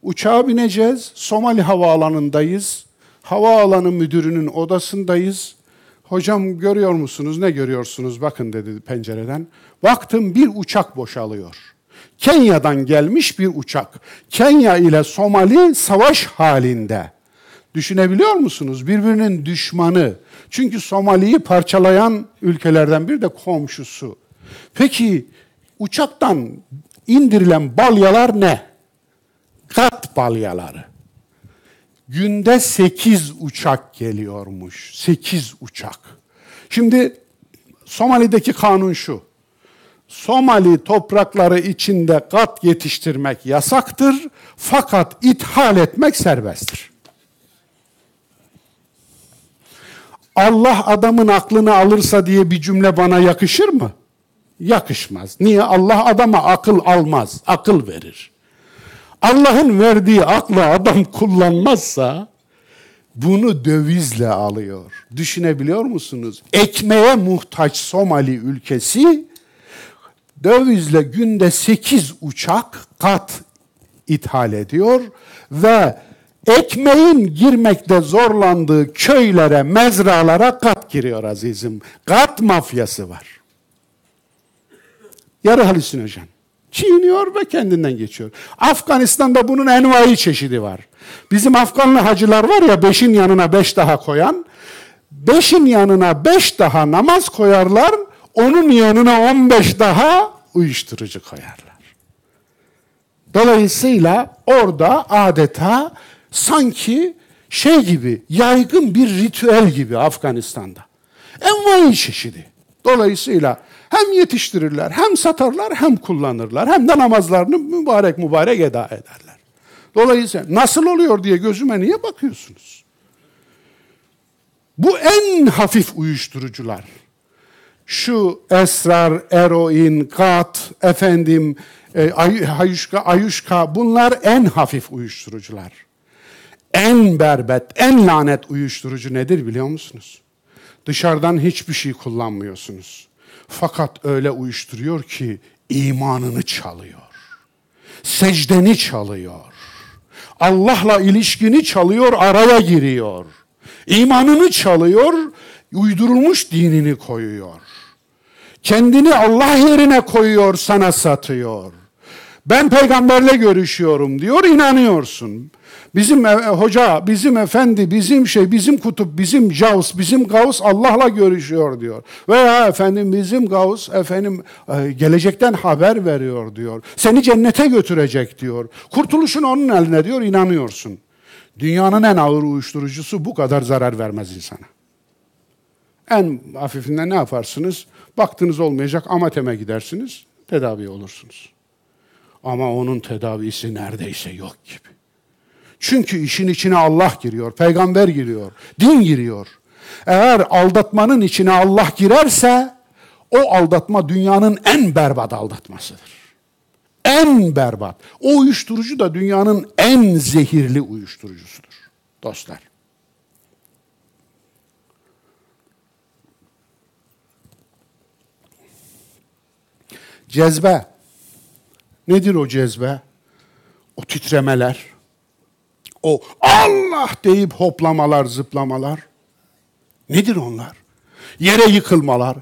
Uçağa bineceğiz. Somali havaalanındayız. Havaalanı müdürünün odasındayız. Hocam görüyor musunuz? Ne görüyorsunuz? Bakın dedi pencereden. Baktım bir uçak boşalıyor. Kenya'dan gelmiş bir uçak. Kenya ile Somali savaş halinde. Düşünebiliyor musunuz? Birbirinin düşmanı. Çünkü Somali'yi parçalayan ülkelerden bir de komşusu. Peki uçaktan indirilen balyalar ne? Kat balyaları. Günde sekiz uçak geliyormuş. Sekiz uçak. Şimdi Somali'deki kanun şu. Somali toprakları içinde kat yetiştirmek yasaktır fakat ithal etmek serbesttir. Allah adamın aklını alırsa diye bir cümle bana yakışır mı? Yakışmaz. Niye? Allah adama akıl almaz, akıl verir. Allah'ın verdiği aklı adam kullanmazsa bunu dövizle alıyor. Düşünebiliyor musunuz? Ekmeğe muhtaç Somali ülkesi dövizle günde 8 uçak kat ithal ediyor ve ekmeğin girmekte zorlandığı köylere, mezralara kat giriyor azizim. Kat mafyası var. Yarı halüsinojen. Çiğniyor ve kendinden geçiyor. Afganistan'da bunun envai çeşidi var. Bizim Afganlı hacılar var ya beşin yanına beş daha koyan. Beşin yanına beş daha namaz koyarlar. Onun yanına on beş daha uyuşturucu koyarlar. Dolayısıyla orada adeta sanki şey gibi yaygın bir ritüel gibi Afganistan'da. Envai çeşidi. Dolayısıyla hem yetiştirirler, hem satarlar, hem kullanırlar. Hem de namazlarını mübarek mübarek eda ederler. Dolayısıyla nasıl oluyor diye gözüme niye bakıyorsunuz? Bu en hafif uyuşturucular. Şu esrar, eroin, kat, efendim, e, ayuşka, ayuşka bunlar en hafif uyuşturucular. En berbet, en lanet uyuşturucu nedir biliyor musunuz? Dışarıdan hiçbir şey kullanmıyorsunuz. Fakat öyle uyuşturuyor ki imanını çalıyor. Secdeni çalıyor. Allah'la ilişkini çalıyor, araya giriyor. İmanını çalıyor, uydurulmuş dinini koyuyor. Kendini Allah yerine koyuyor, sana satıyor. Ben peygamberle görüşüyorum diyor, inanıyorsun. Bizim e, hoca, bizim efendi, bizim şey, bizim kutup, bizim Gavs, bizim Gavs Allah'la görüşüyor diyor. Veya efendim bizim Gavs efendim e, gelecekten haber veriyor diyor. Seni cennete götürecek diyor. Kurtuluşun onun eline diyor, inanıyorsun. Dünyanın en ağır uyuşturucusu bu kadar zarar vermez insana. En hafifinde ne yaparsınız? Baktınız olmayacak amateme gidersiniz, tedavi olursunuz. Ama onun tedavisi neredeyse yok gibi. Çünkü işin içine Allah giriyor, peygamber giriyor, din giriyor. Eğer aldatmanın içine Allah girerse o aldatma dünyanın en berbat aldatmasıdır. En berbat. O uyuşturucu da dünyanın en zehirli uyuşturucusudur dostlar. Cezbe. Nedir o cezbe? O titremeler, O Allah deyip hoplamalar, zıplamalar. Nedir onlar? Yere yıkılmalar.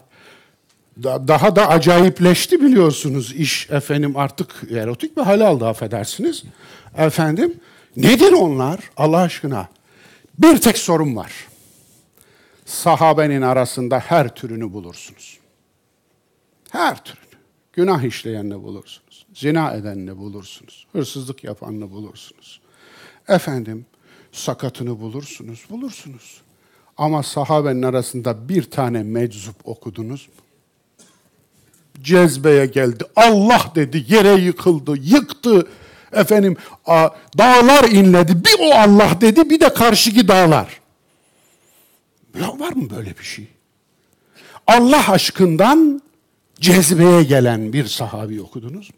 daha da acayipleşti biliyorsunuz iş efendim artık erotik bir hale aldı affedersiniz. Efendim nedir onlar Allah aşkına? Bir tek sorun var. Sahabenin arasında her türünü bulursunuz. Her türünü. Günah işleyenini bulursunuz. Zina edenini bulursunuz. Hırsızlık yapanını bulursunuz. Efendim sakatını bulursunuz, bulursunuz. Ama sahabenin arasında bir tane meczup okudunuz mu? Cezbeye geldi. Allah dedi, yere yıkıldı, yıktı. Efendim dağlar inledi. Bir o Allah dedi, bir de karşıki dağlar. Ya var mı böyle bir şey? Allah aşkından cezbeye gelen bir sahabi okudunuz mu?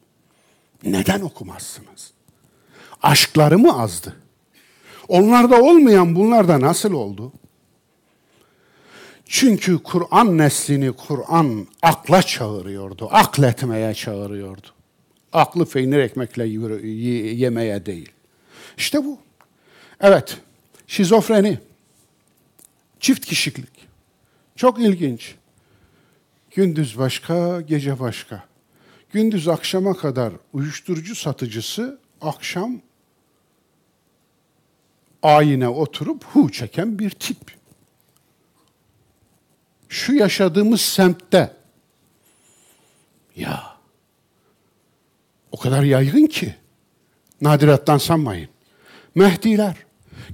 Neden okumazsınız? Aşkları mı azdı? Onlarda olmayan bunlarda nasıl oldu? Çünkü Kur'an neslini Kur'an akla çağırıyordu, akletmeye çağırıyordu. Aklı peynir ekmekle yemeye değil. İşte bu. Evet, şizofreni, çift kişilik. Çok ilginç. Gündüz başka, gece başka. Gündüz akşama kadar uyuşturucu satıcısı, akşam ayine oturup hu çeken bir tip. Şu yaşadığımız semtte ya o kadar yaygın ki nadirattan sanmayın. Mehdiler.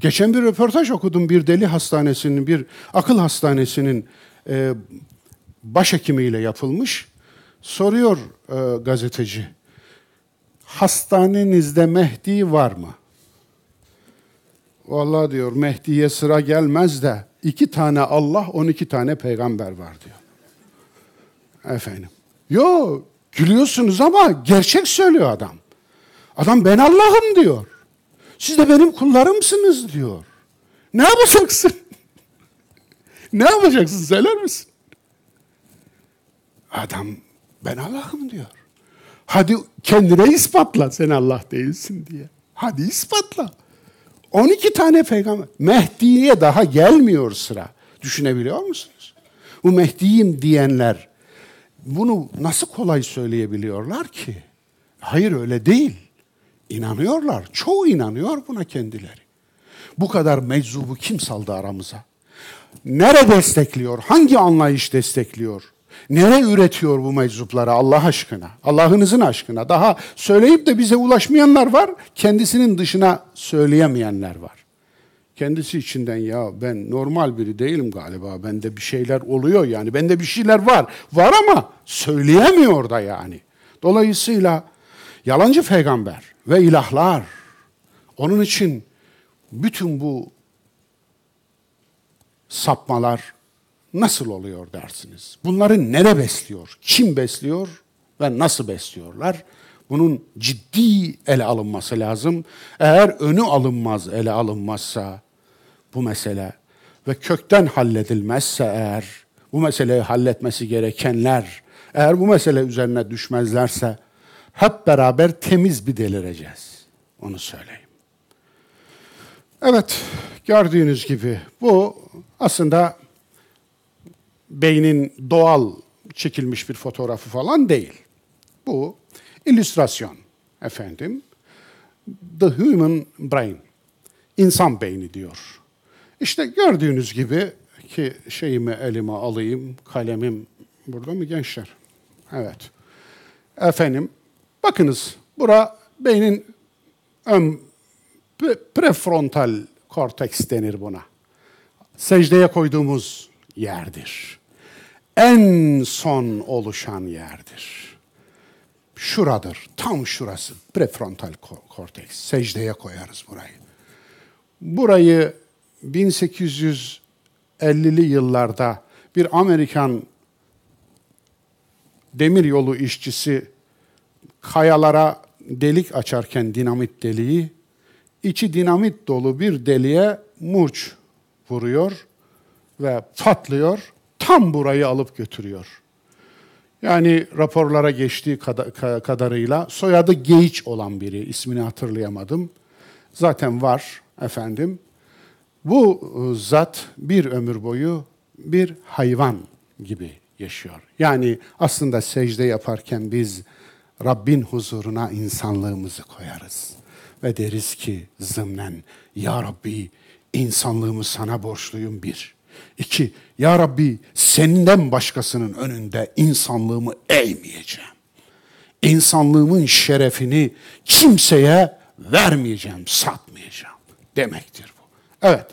Geçen bir röportaj okudum bir deli hastanesinin, bir akıl hastanesinin e, başhekimiyle yapılmış. Soruyor e, gazeteci, hastanenizde Mehdi var mı? Vallahi diyor Mehdi'ye sıra gelmez de iki tane Allah, on iki tane peygamber var diyor. Efendim. Yo gülüyorsunuz ama gerçek söylüyor adam. Adam ben Allah'ım diyor. Siz de benim kullarımsınız diyor. Ne yapacaksın? ne yapacaksın söyler misin? Adam ben Allah'ım diyor. Hadi kendine ispatla sen Allah değilsin diye. Hadi ispatla. 12 tane peygamber. Mehdi'ye daha gelmiyor sıra. Düşünebiliyor musunuz? Bu Mehdi'yim diyenler bunu nasıl kolay söyleyebiliyorlar ki? Hayır öyle değil. İnanıyorlar. Çoğu inanıyor buna kendileri. Bu kadar meczubu kim saldı aramıza? Nere destekliyor? Hangi anlayış destekliyor? Nere üretiyor bu meczupları Allah aşkına? Allah'ınızın aşkına. Daha söyleyip de bize ulaşmayanlar var, kendisinin dışına söyleyemeyenler var. Kendisi içinden ya ben normal biri değilim galiba. Bende bir şeyler oluyor yani. Bende bir şeyler var. Var ama söyleyemiyor da yani. Dolayısıyla yalancı peygamber ve ilahlar onun için bütün bu sapmalar nasıl oluyor dersiniz. Bunları nere besliyor? Kim besliyor ve nasıl besliyorlar? Bunun ciddi ele alınması lazım. Eğer önü alınmaz, ele alınmazsa bu mesele ve kökten halledilmezse eğer bu meseleyi halletmesi gerekenler eğer bu mesele üzerine düşmezlerse hep beraber temiz bir delireceğiz. Onu söyleyeyim. Evet, gördüğünüz gibi bu aslında beynin doğal çekilmiş bir fotoğrafı falan değil. Bu illüstrasyon efendim. The Human Brain. İnsan beyni diyor. İşte gördüğünüz gibi ki şeyimi elime alayım, kalemim burada mı gençler? Evet. Efendim, bakınız bura beynin ön prefrontal korteks denir buna. Secdeye koyduğumuz yerdir en son oluşan yerdir. Şuradır, tam şurası. Prefrontal korteks. Secdeye koyarız burayı. Burayı 1850'li yıllarda bir Amerikan demir yolu işçisi kayalara delik açarken dinamit deliği, içi dinamit dolu bir deliğe murç vuruyor ve patlıyor tam burayı alıp götürüyor. Yani raporlara geçtiği kadarıyla soyadı Geiç olan biri, ismini hatırlayamadım. zaten var efendim. Bu e, zat bir ömür boyu bir hayvan gibi yaşıyor. Yani aslında secde yaparken biz Rabbin huzuruna insanlığımızı koyarız. Ve deriz ki zımnen, Ya Rabbi insanlığımı sana borçluyum bir. İki, Ya Rabbi senden başkasının önünde insanlığımı eğmeyeceğim. İnsanlığımın şerefini kimseye vermeyeceğim, satmayacağım demektir bu. Evet,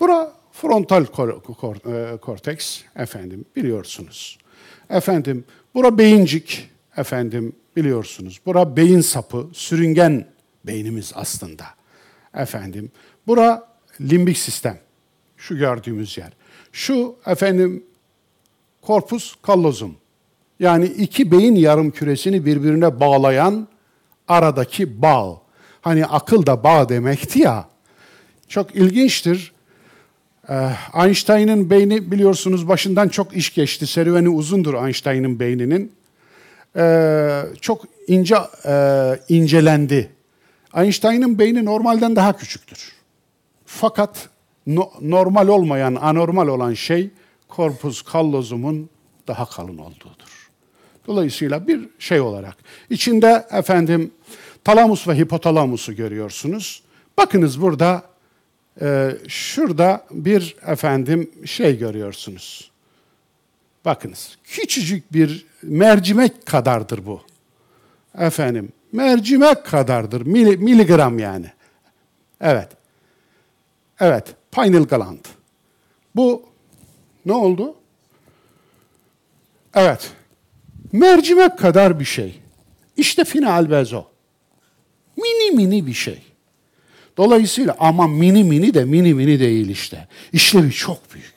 bura frontal kor kor e, korteks efendim biliyorsunuz. Efendim bura beyincik efendim biliyorsunuz. Bura beyin sapı, sürüngen beynimiz aslında. Efendim bura limbik sistem. Şu gördüğümüz yer. Şu efendim korpus callosum. Yani iki beyin yarım küresini birbirine bağlayan aradaki bağ. Hani akıl da bağ demekti ya. Çok ilginçtir. Ee, Einstein'ın beyni biliyorsunuz başından çok iş geçti. Serüveni uzundur Einstein'ın beyninin. Ee, çok ince e, incelendi. Einstein'ın beyni normalden daha küçüktür. Fakat no, normal olmayan, anormal olan şey korpus callosum'un daha kalın olduğudur. Dolayısıyla bir şey olarak içinde efendim talamus ve hipotalamusu görüyorsunuz. Bakınız burada e, şurada bir efendim şey görüyorsunuz. Bakınız küçücük bir mercimek kadardır bu. Efendim mercimek kadardır. Mili, miligram yani. Evet. Evet. Pineal gland. Bu ne oldu? Evet. Mercimek kadar bir şey. İşte final bezo. Mini mini bir şey. Dolayısıyla ama mini mini de mini mini değil işte. İşlevi çok büyük.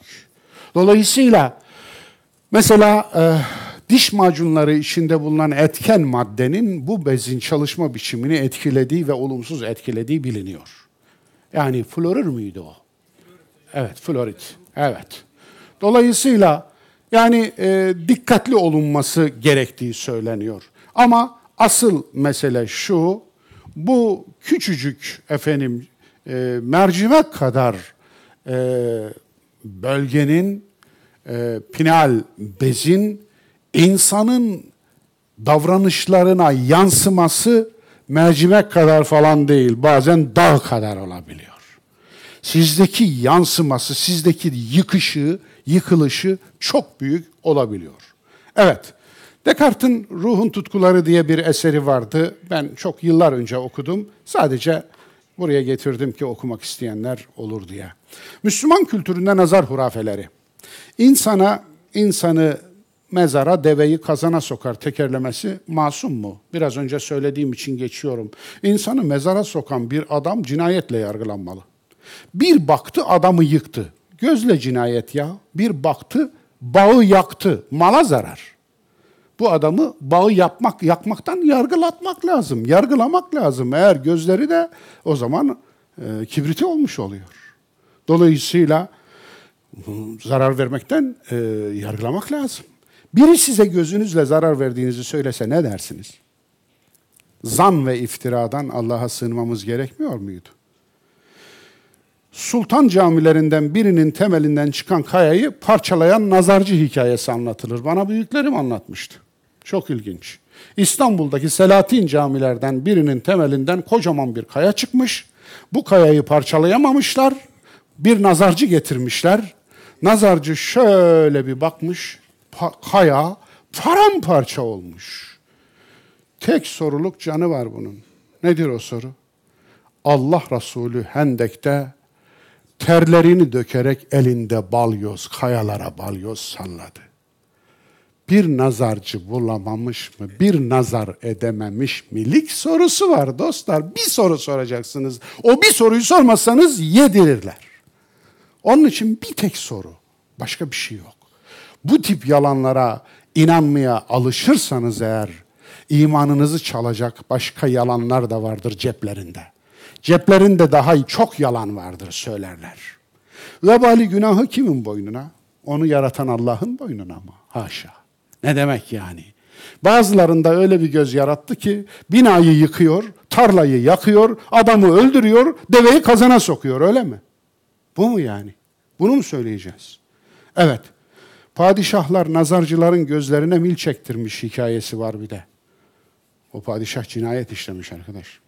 Dolayısıyla mesela e, diş macunları içinde bulunan etken maddenin bu bezin çalışma biçimini etkilediği ve olumsuz etkilediği biliniyor. Yani florür müydü o? Evet, florit. Evet. Dolayısıyla yani e, dikkatli olunması gerektiği söyleniyor. Ama asıl mesele şu, bu küçücük efendim e, mercimek kadar e, bölgenin e, pinal bezin insanın davranışlarına yansıması mercimek kadar falan değil, bazen dağ kadar olabiliyor. Sizdeki yansıması, sizdeki yıkışı, yıkılışı çok büyük olabiliyor. Evet, Descartes'in Ruhun Tutkuları diye bir eseri vardı. Ben çok yıllar önce okudum. Sadece buraya getirdim ki okumak isteyenler olur diye. Müslüman kültüründe nazar hurafeleri. İnsana, insanı mezara deveyi kazana sokar tekerlemesi masum mu? Biraz önce söylediğim için geçiyorum. İnsanı mezara sokan bir adam cinayetle yargılanmalı. Bir baktı adamı yıktı. Gözle cinayet ya. Bir baktı bağı yaktı. Mala zarar. Bu adamı bağı yapmak, yakmaktan yargılatmak lazım. Yargılamak lazım. Eğer gözleri de o zaman e, kibriti olmuş oluyor. Dolayısıyla zarar vermekten e, yargılamak lazım. Biri size gözünüzle zarar verdiğinizi söylese ne dersiniz? Zan ve iftiradan Allah'a sığınmamız gerekmiyor muydu? Sultan camilerinden birinin temelinden çıkan kayayı parçalayan nazarcı hikayesi anlatılır. Bana büyüklerim anlatmıştı. Çok ilginç. İstanbul'daki Selahattin camilerden birinin temelinden kocaman bir kaya çıkmış. Bu kayayı parçalayamamışlar. Bir nazarcı getirmişler. Nazarcı şöyle bir bakmış. kaya paramparça olmuş. Tek soruluk canı var bunun. Nedir o soru? Allah Resulü Hendek'te terlerini dökerek elinde balyoz, kayalara balyoz salladı bir nazarcı bulamamış mı, bir nazar edememiş milik sorusu var dostlar. Bir soru soracaksınız. O bir soruyu sormazsanız yedirirler. Onun için bir tek soru, başka bir şey yok. Bu tip yalanlara inanmaya alışırsanız eğer, imanınızı çalacak başka yalanlar da vardır ceplerinde. Ceplerinde daha çok yalan vardır söylerler. Vebali günahı kimin boynuna? Onu yaratan Allah'ın boynuna mı? Haşa. Ne demek yani? Bazılarında öyle bir göz yarattı ki binayı yıkıyor, tarlayı yakıyor, adamı öldürüyor, deveyi kazana sokuyor öyle mi? Bu mu yani? Bunu mu söyleyeceğiz? Evet. Padişahlar nazarcıların gözlerine mil çektirmiş hikayesi var bir de. O padişah cinayet işlemiş arkadaş.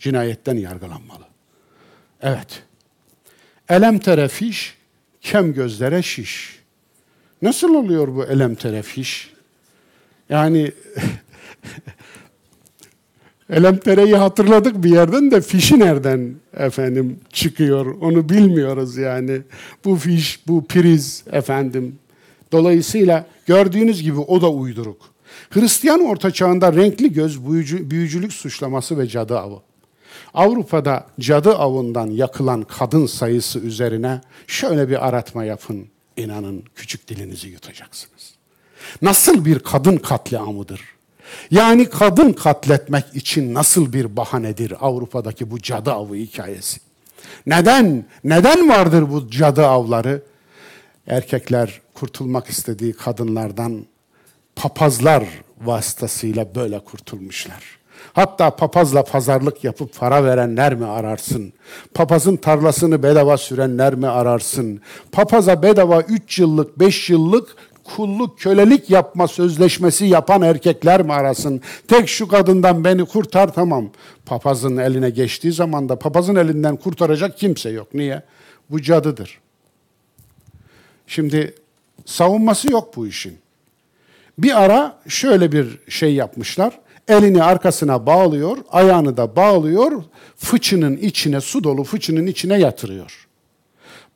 Cinayetten yargılanmalı. Evet. Elem terefiş, kem gözlere şiş. Nasıl oluyor bu elem terefiş? Yani Elemtere'yi hatırladık bir yerden de fişi nereden efendim çıkıyor onu bilmiyoruz yani. Bu fiş, bu priz efendim. Dolayısıyla gördüğünüz gibi o da uyduruk. Hristiyan orta çağında renkli göz büyücü, büyücülük suçlaması ve cadı avı. Avrupa'da cadı avından yakılan kadın sayısı üzerine şöyle bir aratma yapın. İnanın küçük dilinizi yutacaksınız. Nasıl bir kadın katliamıdır? Yani kadın katletmek için nasıl bir bahanedir Avrupa'daki bu cadı avı hikayesi? Neden? Neden vardır bu cadı avları? Erkekler kurtulmak istediği kadınlardan papazlar vasıtasıyla böyle kurtulmuşlar. Hatta papazla pazarlık yapıp para verenler mi ararsın? Papazın tarlasını bedava sürenler mi ararsın? Papaza bedava 3 yıllık, 5 yıllık kulluk, kölelik yapma sözleşmesi yapan erkekler mi arasın? Tek şu kadından beni kurtar tamam. Papazın eline geçtiği zaman da papazın elinden kurtaracak kimse yok. Niye? Bu cadıdır. Şimdi savunması yok bu işin. Bir ara şöyle bir şey yapmışlar. Elini arkasına bağlıyor, ayağını da bağlıyor, fıçının içine, su dolu fıçının içine yatırıyor.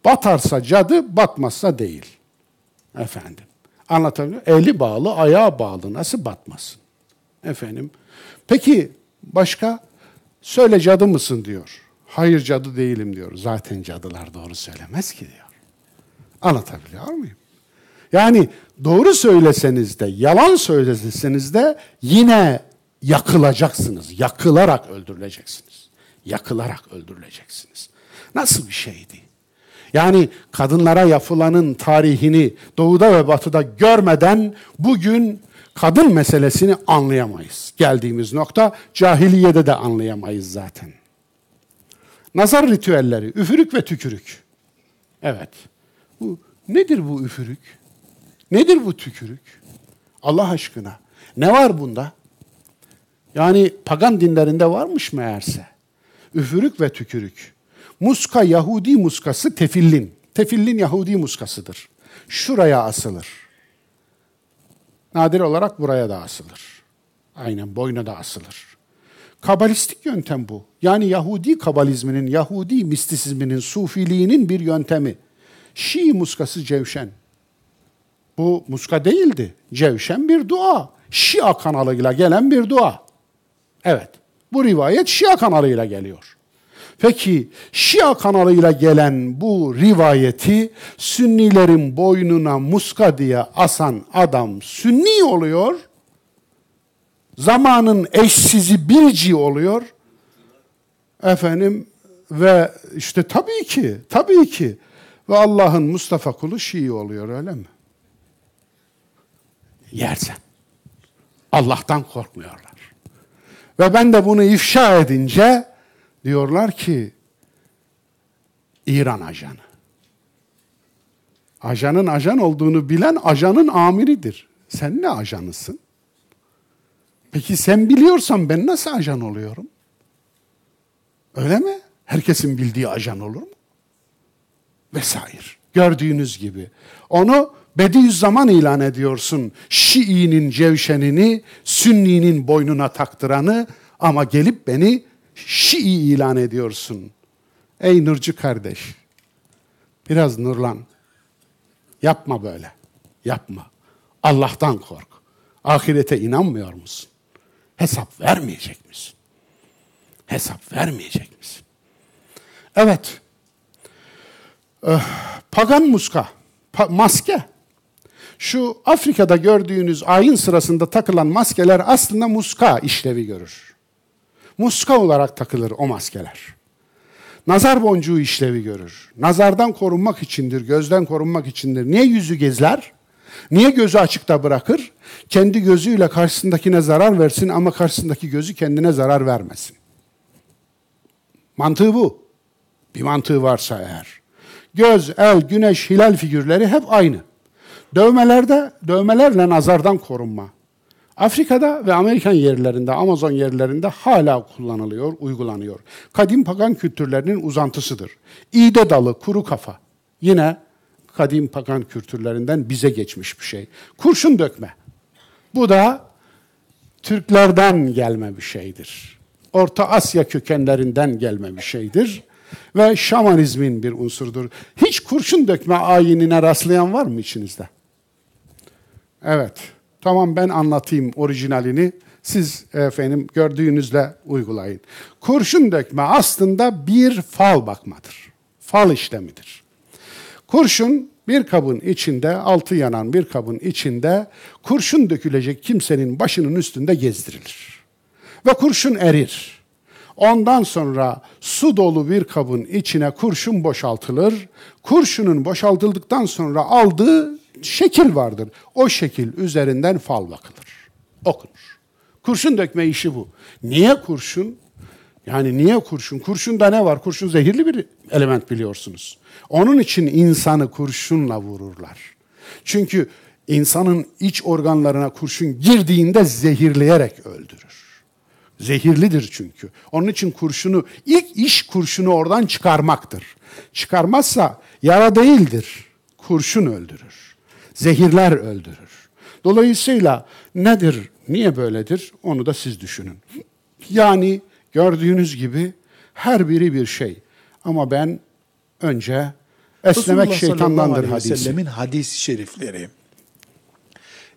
Batarsa cadı, batmazsa değil. Efendim. Anlatabiliyor Eli bağlı, ayağı bağlı. Nasıl batmasın? Efendim. Peki başka? Söyle cadı mısın diyor. Hayır cadı değilim diyor. Zaten cadılar doğru söylemez ki diyor. Anlatabiliyor muyum? Yani doğru söyleseniz de, yalan söyleseniz de yine yakılacaksınız. Yakılarak öldürüleceksiniz. Yakılarak öldürüleceksiniz. Nasıl bir şeydi? Yani kadınlara yapılanın tarihini doğuda ve batıda görmeden bugün kadın meselesini anlayamayız. Geldiğimiz nokta cahiliyede de anlayamayız zaten. Nazar ritüelleri, üfürük ve tükürük. Evet. Bu nedir bu üfürük? Nedir bu tükürük? Allah aşkına. Ne var bunda? Yani pagan dinlerinde varmış meğerse. Üfürük ve tükürük. Muska Yahudi muskası tefillin. Tefillin Yahudi muskasıdır. Şuraya asılır. Nadir olarak buraya da asılır. Aynen boyuna da asılır. Kabalistik yöntem bu. Yani Yahudi kabalizminin, Yahudi mistisizminin, sufiliğinin bir yöntemi. Şii muskası cevşen. Bu muska değildi. Cevşen bir dua. Şia kanalıyla gelen bir dua. Evet. Bu rivayet Şia kanalıyla geliyor. Peki Şia kanalıyla gelen bu rivayeti Sünnilerin boynuna muska diye asan adam Sünni oluyor. Zamanın eşsizi birci oluyor. Efendim ve işte tabii ki, tabii ki ve Allah'ın Mustafa kulu Şii oluyor öyle mi? Yersen. Allah'tan korkmuyorlar. Ve ben de bunu ifşa edince diyorlar ki İran ajanı. Ajanın ajan olduğunu bilen ajanın amiridir. Sen ne ajanısın? Peki sen biliyorsan ben nasıl ajan oluyorum? Öyle mi? Herkesin bildiği ajan olur mu? Vesaire. Gördüğünüz gibi. Onu Bediüzzaman ilan ediyorsun. Şii'nin cevşenini, Sünni'nin boynuna taktıranı ama gelip beni Şii ilan ediyorsun. Ey nurcu kardeş, biraz nurlan. Yapma böyle, yapma. Allah'tan kork. Ahirete inanmıyor musun? Hesap vermeyecek misin? Hesap vermeyecek misin? Evet. Ee, pagan muska, pa maske. Şu Afrika'da gördüğünüz ayin sırasında takılan maskeler aslında muska işlevi görür. Muska olarak takılır o maskeler. Nazar boncuğu işlevi görür. Nazardan korunmak içindir, gözden korunmak içindir. Niye yüzü gezler? Niye gözü açıkta bırakır? Kendi gözüyle karşısındakine zarar versin ama karşısındaki gözü kendine zarar vermesin. Mantığı bu. Bir mantığı varsa eğer. Göz, el, güneş, hilal figürleri hep aynı. Dövmelerde, dövmelerle nazardan korunma. Afrika'da ve Amerikan yerlerinde, Amazon yerlerinde hala kullanılıyor, uygulanıyor. Kadim pagan kültürlerinin uzantısıdır. İğde dalı, kuru kafa. Yine kadim pagan kültürlerinden bize geçmiş bir şey. Kurşun dökme. Bu da Türklerden gelme bir şeydir. Orta Asya kökenlerinden gelme bir şeydir. Ve şamanizmin bir unsurdur. Hiç kurşun dökme ayinine rastlayan var mı içinizde? Evet. Tamam ben anlatayım orijinalini. Siz efendim gördüğünüzle uygulayın. Kurşun dökme aslında bir fal bakmadır. Fal işlemidir. Kurşun bir kabın içinde, altı yanan bir kabın içinde kurşun dökülecek kimsenin başının üstünde gezdirilir. Ve kurşun erir. Ondan sonra su dolu bir kabın içine kurşun boşaltılır. Kurşunun boşaltıldıktan sonra aldığı şekil vardır. O şekil üzerinden fal bakılır. Okunur. Kurşun dökme işi bu. Niye kurşun? Yani niye kurşun? Kurşunda ne var? Kurşun zehirli bir element biliyorsunuz. Onun için insanı kurşunla vururlar. Çünkü insanın iç organlarına kurşun girdiğinde zehirleyerek öldürür. Zehirlidir çünkü. Onun için kurşunu, ilk iş kurşunu oradan çıkarmaktır. Çıkarmazsa yara değildir. Kurşun öldürür. Zehirler öldürür. Dolayısıyla nedir, niye böyledir onu da siz düşünün. Yani gördüğünüz gibi her biri bir şey. Ama ben önce esnemek Resulullah şeytandandır hadisi. sellemin hadis-i şerifleri.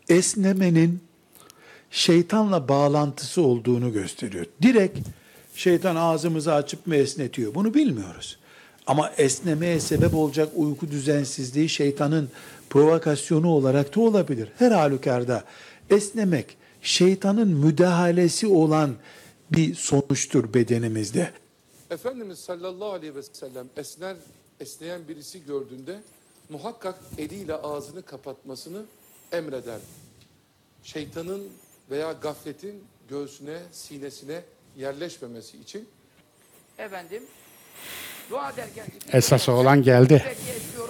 Esnemenin şeytanla bağlantısı olduğunu gösteriyor. Direkt şeytan ağzımızı açıp mı esnetiyor? Bunu bilmiyoruz. Ama esnemeye sebep olacak uyku düzensizliği şeytanın provokasyonu olarak da olabilir. Her halükarda esnemek şeytanın müdahalesi olan bir sonuçtur bedenimizde. Efendimiz sallallahu aleyhi ve sellem esner, esneyen birisi gördüğünde muhakkak eliyle ağzını kapatmasını emreder. Şeytanın veya gafletin göğsüne, sinesine yerleşmemesi için efendim dua ederken Esas olan geldi.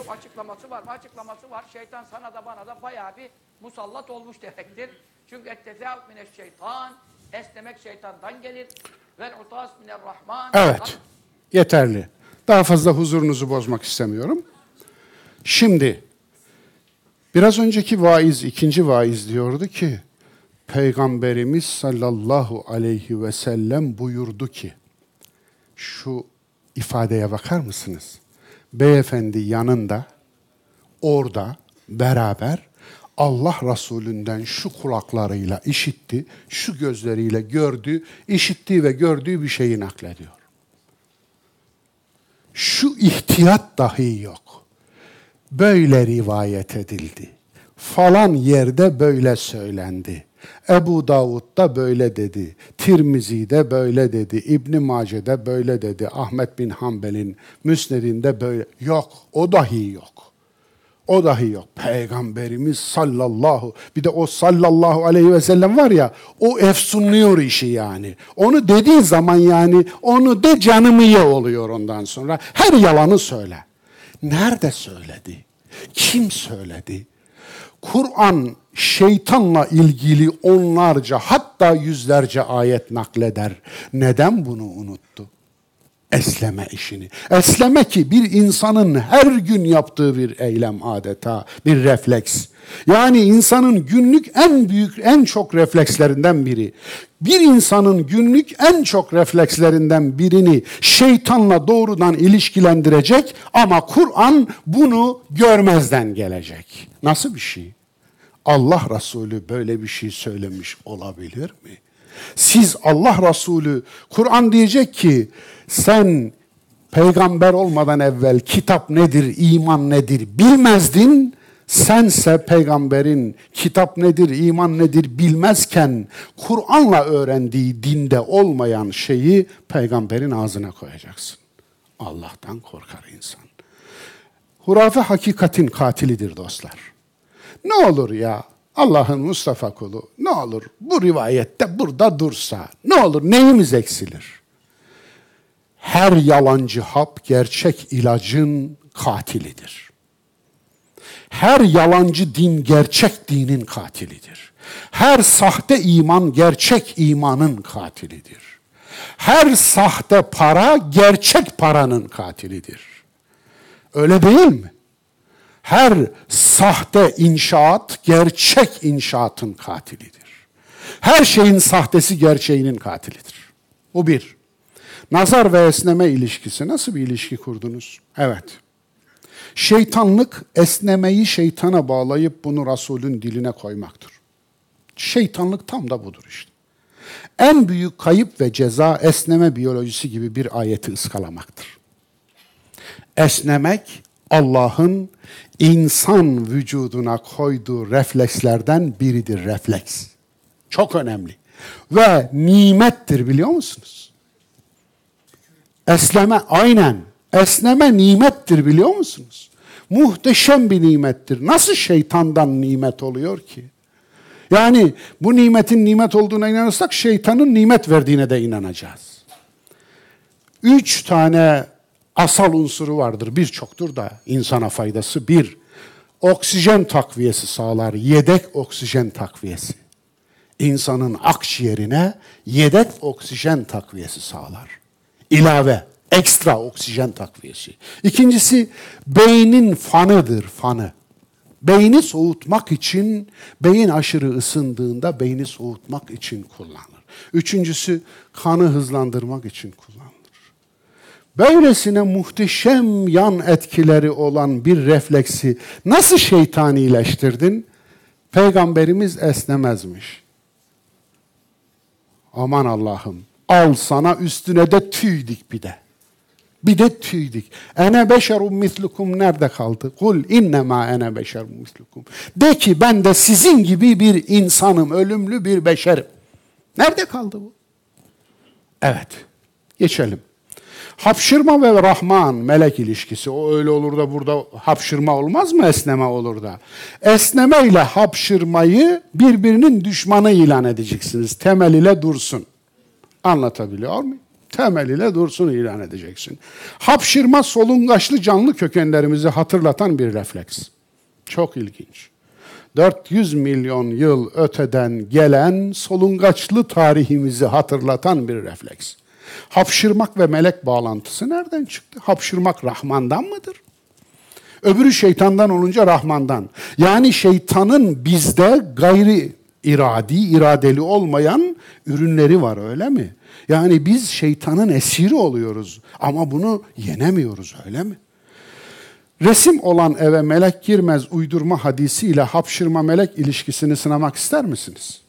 Açıklaması var mı? Açıklaması var. Şeytan sana da bana da bayağı bir musallat olmuş demektir. Çünkü ettezâv mineş şeytan esnemek şeytandan gelir. Vel utas minerrahman Evet, yeterli. Daha fazla huzurunuzu bozmak istemiyorum. Şimdi, biraz önceki vaiz, ikinci vaiz diyordu ki, Peygamberimiz sallallahu aleyhi ve sellem buyurdu ki, şu ifadeye bakar mısınız? Beyefendi yanında, orada, beraber Allah Resulünden şu kulaklarıyla işitti, şu gözleriyle gördü, işittiği ve gördüğü bir şeyi naklediyor. Şu ihtiyat dahi yok. Böyle rivayet edildi. Falan yerde böyle söylendi. Ebu Davud'da böyle dedi. Tirmizi'de böyle dedi. İbn Mace'de böyle dedi. Ahmet bin Hanbel'in Müsned'inde böyle. Yok, o dahi yok. O dahi yok. Peygamberimiz sallallahu, bir de o sallallahu aleyhi ve sellem var ya, o efsunluyor işi yani. Onu dediği zaman yani, onu de canımı ye oluyor ondan sonra. Her yalanı söyle. Nerede söyledi? Kim söyledi? Kur'an şeytanla ilgili onlarca hatta yüzlerce ayet nakleder. Neden bunu unuttu? Esleme işini. Esleme ki bir insanın her gün yaptığı bir eylem adeta, bir refleks. Yani insanın günlük en büyük, en çok reflekslerinden biri. Bir insanın günlük en çok reflekslerinden birini şeytanla doğrudan ilişkilendirecek ama Kur'an bunu görmezden gelecek. Nasıl bir şey? Allah Resulü böyle bir şey söylemiş olabilir mi? Siz Allah Resulü, Kur'an diyecek ki sen peygamber olmadan evvel kitap nedir, iman nedir bilmezdin. Sense peygamberin kitap nedir, iman nedir bilmezken Kur'an'la öğrendiği dinde olmayan şeyi peygamberin ağzına koyacaksın. Allah'tan korkar insan. Hurafe hakikatin katilidir dostlar. Ne olur ya Allah'ın Mustafa kulu ne olur bu rivayette burada dursa ne olur neyimiz eksilir? Her yalancı hap gerçek ilacın katilidir. Her yalancı din gerçek dinin katilidir. Her sahte iman gerçek imanın katilidir. Her sahte para gerçek paranın katilidir. Öyle değil mi? Her sahte inşaat gerçek inşaatın katilidir. Her şeyin sahtesi gerçeğinin katilidir. Bu bir. Nazar ve esneme ilişkisi nasıl bir ilişki kurdunuz? Evet. Şeytanlık esnemeyi şeytana bağlayıp bunu Resulün diline koymaktır. Şeytanlık tam da budur işte. En büyük kayıp ve ceza esneme biyolojisi gibi bir ayeti ıskalamaktır. Esnemek Allah'ın insan vücuduna koyduğu reflekslerden biridir refleks. Çok önemli. Ve nimettir biliyor musunuz? Esneme aynen. Esneme nimettir biliyor musunuz? Muhteşem bir nimettir. Nasıl şeytandan nimet oluyor ki? Yani bu nimetin nimet olduğuna inanırsak şeytanın nimet verdiğine de inanacağız. Üç tane asal unsuru vardır. Birçoktur da insana faydası. Bir, oksijen takviyesi sağlar. Yedek oksijen takviyesi. İnsanın akciğerine yedek oksijen takviyesi sağlar. İlave, ekstra oksijen takviyesi. İkincisi, beynin fanıdır, fanı. Beyni soğutmak için, beyin aşırı ısındığında beyni soğutmak için kullanılır. Üçüncüsü, kanı hızlandırmak için kullanılır. Böylesine muhteşem yan etkileri olan bir refleksi nasıl şeytanileştirdin? Peygamberimiz esnemezmiş. Aman Allah'ım al sana üstüne de tüy dik bir de. Bir de tüy dik. Ene beşerum mislukum nerede kaldı? Kul innema ene beşerum mislukum. De ki ben de sizin gibi bir insanım, ölümlü bir beşerim. Nerede kaldı bu? Evet. Geçelim. Hapşırma ve Rahman melek ilişkisi. O öyle olur da burada hapşırma olmaz mı? Esneme olur da. Esneme ile hapşırmayı birbirinin düşmanı ilan edeceksiniz. Temel ile dursun. Anlatabiliyor muyum? Temel ile dursun ilan edeceksin. Hapşırma solungaçlı canlı kökenlerimizi hatırlatan bir refleks. Çok ilginç. 400 milyon yıl öteden gelen solungaçlı tarihimizi hatırlatan bir refleks. Hapşırmak ve melek bağlantısı nereden çıktı? Hapşırmak Rahman'dan mıdır? Öbürü şeytandan olunca Rahman'dan. Yani şeytanın bizde gayri iradi, iradeli olmayan ürünleri var öyle mi? Yani biz şeytanın esiri oluyoruz ama bunu yenemiyoruz öyle mi? Resim olan eve melek girmez uydurma hadisiyle hapşırma melek ilişkisini sınamak ister misiniz?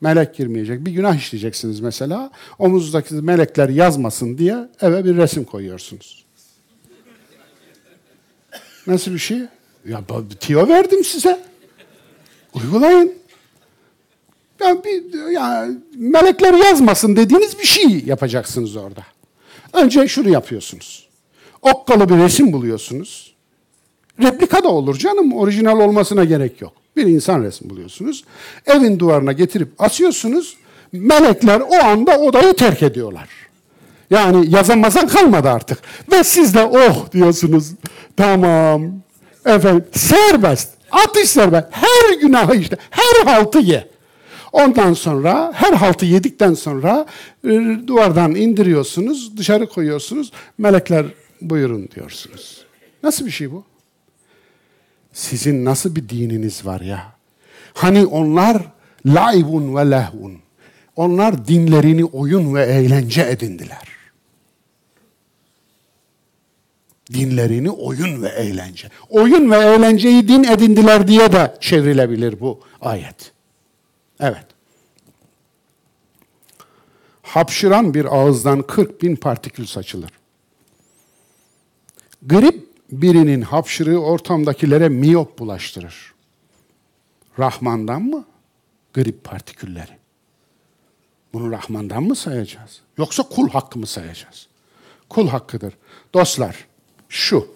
Melek girmeyecek. Bir günah işleyeceksiniz mesela. Omuzdaki melekler yazmasın diye eve bir resim koyuyorsunuz. Nasıl bir şey? Ya tiyo verdim size. Uygulayın. Ya bir ya melekler yazmasın dediğiniz bir şey yapacaksınız orada. Önce şunu yapıyorsunuz. Okkalı bir resim buluyorsunuz. Replika da olur canım. Orijinal olmasına gerek yok. Bir insan resmi buluyorsunuz. Evin duvarına getirip asıyorsunuz. Melekler o anda odayı terk ediyorlar. Yani yazamazan kalmadı artık. Ve siz de oh diyorsunuz. Tamam. Efendim serbest. Atış serbest. Her günahı işte. Her haltı ye. Ondan sonra her haltı yedikten sonra e, duvardan indiriyorsunuz, dışarı koyuyorsunuz. Melekler buyurun diyorsunuz. Nasıl bir şey bu? Sizin nasıl bir dininiz var ya? Hani onlar laibun ve lehun. Onlar dinlerini oyun ve eğlence edindiler. Dinlerini oyun ve eğlence. Oyun ve eğlenceyi din edindiler diye de çevrilebilir bu ayet. Evet. Hapşıran bir ağızdan 40 bin partikül saçılır. Grip birinin hapşırığı ortamdakilere miyop bulaştırır. Rahman'dan mı? Grip partikülleri. Bunu Rahman'dan mı sayacağız? Yoksa kul hakkı mı sayacağız? Kul hakkıdır. Dostlar, şu.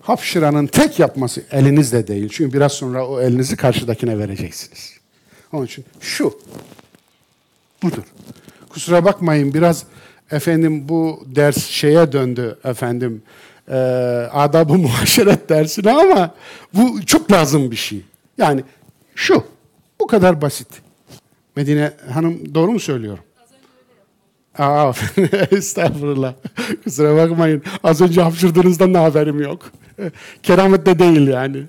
hapşıranın tek yapması elinizle değil. Çünkü biraz sonra o elinizi karşıdakine vereceksiniz. Onun için şu. Budur. Kusura bakmayın biraz efendim bu ders şeye döndü efendim e, adab-ı muhaşeret dersine ama bu çok lazım bir şey. Yani şu. Bu kadar basit. Medine Hanım doğru mu söylüyorum? Aa, estağfurullah. Kusura bakmayın. Az önce hapşırdığınızdan da haberim yok. Keramet de değil yani.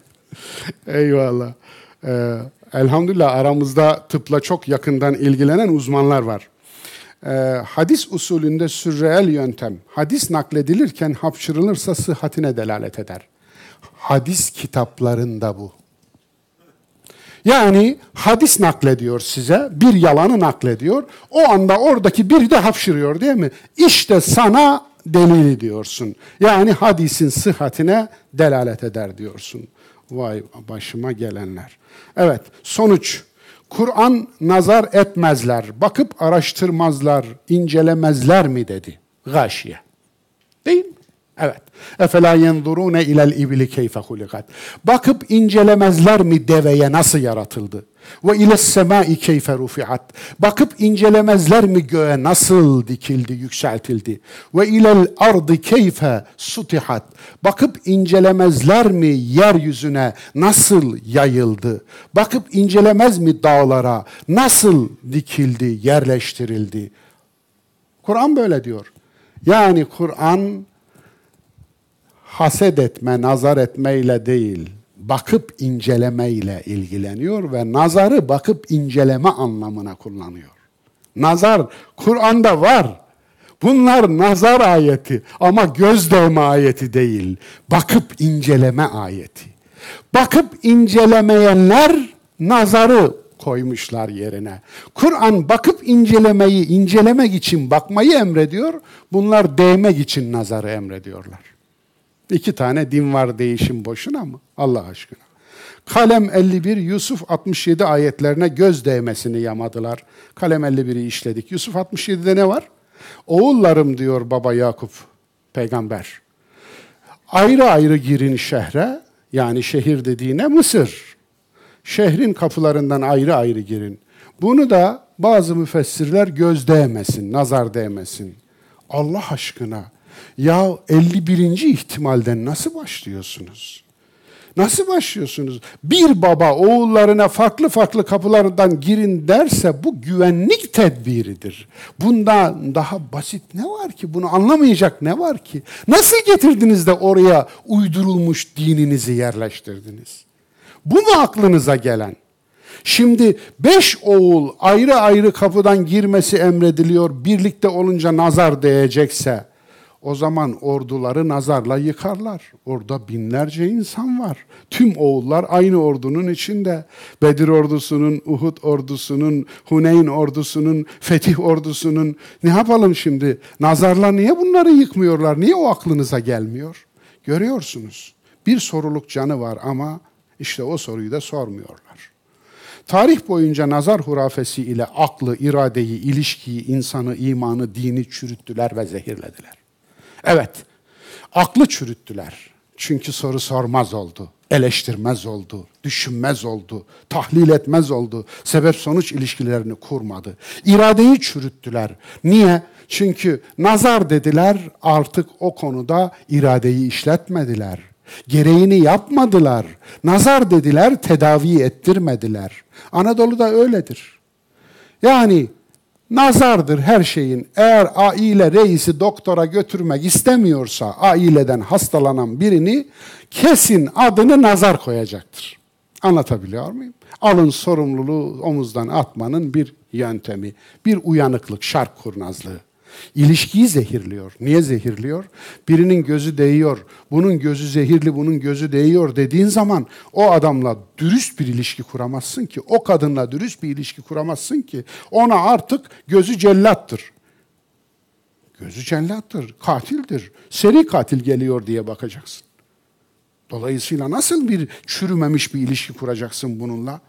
Eyvallah. Ee, elhamdülillah aramızda tıpla çok yakından ilgilenen uzmanlar var. Ee, hadis usulünde sürreel yöntem, hadis nakledilirken hapşırılırsa sıhhatine delalet eder. Hadis kitaplarında bu. Yani hadis naklediyor size, bir yalanı naklediyor. O anda oradaki biri de hapşırıyor değil mi? İşte sana delil diyorsun. Yani hadisin sıhhatine delalet eder diyorsun. Vay başıma gelenler. Evet, sonuç. Kur'an nazar etmezler, bakıp araştırmazlar, incelemezler mi dedi. Gâşiye. Değil mi? Evet. Efela yenzurune ilel ibli keyfe hulikat. Bakıp incelemezler mi deveye nasıl yaratıldı? Ve ile semai keyfe rufiat. Bakıp incelemezler mi göğe nasıl dikildi, yükseltildi? Ve ilel ardı keyfe sutihat. Bakıp incelemezler mi yeryüzüne nasıl yayıldı? Bakıp incelemez mi dağlara nasıl dikildi, yerleştirildi? Kur'an böyle diyor. Yani Kur'an haset etme, nazar etmeyle değil, bakıp incelemeyle ilgileniyor ve nazarı bakıp inceleme anlamına kullanıyor. Nazar Kur'an'da var. Bunlar nazar ayeti ama göz değme ayeti değil. Bakıp inceleme ayeti. Bakıp incelemeyenler nazarı koymuşlar yerine. Kur'an bakıp incelemeyi, incelemek için bakmayı emrediyor. Bunlar değmek için nazarı emrediyorlar. İki tane din var değişim boşuna mı? Allah aşkına. Kalem 51, Yusuf 67 ayetlerine göz değmesini yamadılar. Kalem 51'i işledik. Yusuf 67'de ne var? Oğullarım diyor baba Yakup, peygamber. Ayrı ayrı girin şehre, yani şehir dediğine Mısır. Şehrin kapılarından ayrı ayrı girin. Bunu da bazı müfessirler göz değmesin, nazar değmesin. Allah aşkına ya 51. ihtimalden nasıl başlıyorsunuz? Nasıl başlıyorsunuz? Bir baba oğullarına farklı farklı kapılardan girin derse bu güvenlik tedbiridir. Bundan daha basit ne var ki? Bunu anlamayacak ne var ki? Nasıl getirdiniz de oraya uydurulmuş dininizi yerleştirdiniz? Bu mu aklınıza gelen? Şimdi beş oğul ayrı ayrı kapıdan girmesi emrediliyor. Birlikte olunca nazar değecekse o zaman orduları nazarla yıkarlar. Orada binlerce insan var. Tüm oğullar aynı ordunun içinde. Bedir ordusunun, Uhud ordusunun, Huneyn ordusunun, Fetih ordusunun. Ne yapalım şimdi? Nazarla niye bunları yıkmıyorlar? Niye o aklınıza gelmiyor? Görüyorsunuz. Bir soruluk canı var ama işte o soruyu da sormuyorlar. Tarih boyunca nazar hurafesi ile aklı, iradeyi, ilişkiyi, insanı, imanı, dini çürüttüler ve zehirlediler. Evet, aklı çürüttüler. Çünkü soru sormaz oldu, eleştirmez oldu, düşünmez oldu, tahlil etmez oldu, sebep sonuç ilişkilerini kurmadı. İradeyi çürüttüler. Niye? Çünkü nazar dediler, artık o konuda iradeyi işletmediler. Gereğini yapmadılar. Nazar dediler, tedavi ettirmediler. Anadolu'da öyledir. Yani Nazardır her şeyin. Eğer aile reisi doktora götürmek istemiyorsa aileden hastalanan birini kesin adını nazar koyacaktır. Anlatabiliyor muyum? Alın sorumluluğu omuzdan atmanın bir yöntemi, bir uyanıklık, şark kurnazlığı. İlişkiyi zehirliyor. Niye zehirliyor? Birinin gözü değiyor, bunun gözü zehirli, bunun gözü değiyor dediğin zaman o adamla dürüst bir ilişki kuramazsın ki, o kadınla dürüst bir ilişki kuramazsın ki, ona artık gözü cellattır. Gözü cellattır, katildir, seri katil geliyor diye bakacaksın. Dolayısıyla nasıl bir çürümemiş bir ilişki kuracaksın bununla?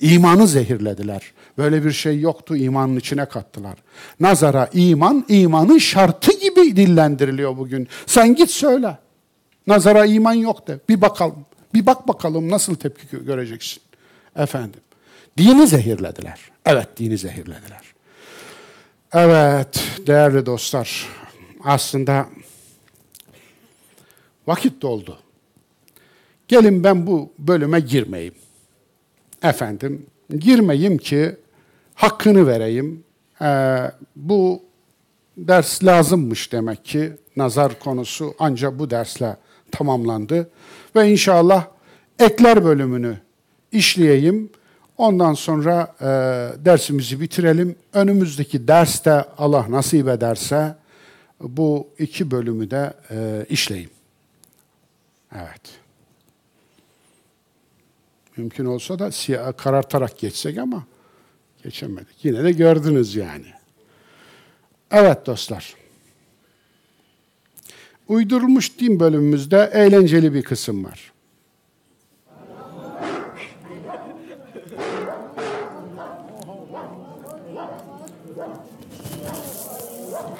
İmanı zehirlediler. Böyle bir şey yoktu, imanın içine kattılar. Nazara iman, imanın şartı gibi dillendiriliyor bugün. Sen git söyle. Nazara iman yok de. Bir bakalım. Bir bak bakalım nasıl tepki gö- göreceksin. Efendim. Dini zehirlediler. Evet dini zehirlediler. Evet değerli dostlar. Aslında vakit doldu. Gelin ben bu bölüme girmeyeyim. Efendim girmeyeyim ki hakkını vereyim. Ee, bu ders lazımmış demek ki. Nazar konusu ancak bu dersle tamamlandı. Ve inşallah ekler bölümünü işleyeyim. Ondan sonra e, dersimizi bitirelim. Önümüzdeki derste Allah nasip ederse bu iki bölümü de e, işleyeyim. Evet. Mümkün olsa da siyah karartarak geçsek ama geçemedik. Yine de gördünüz yani. Evet dostlar. Uydurulmuş din bölümümüzde eğlenceli bir kısım var.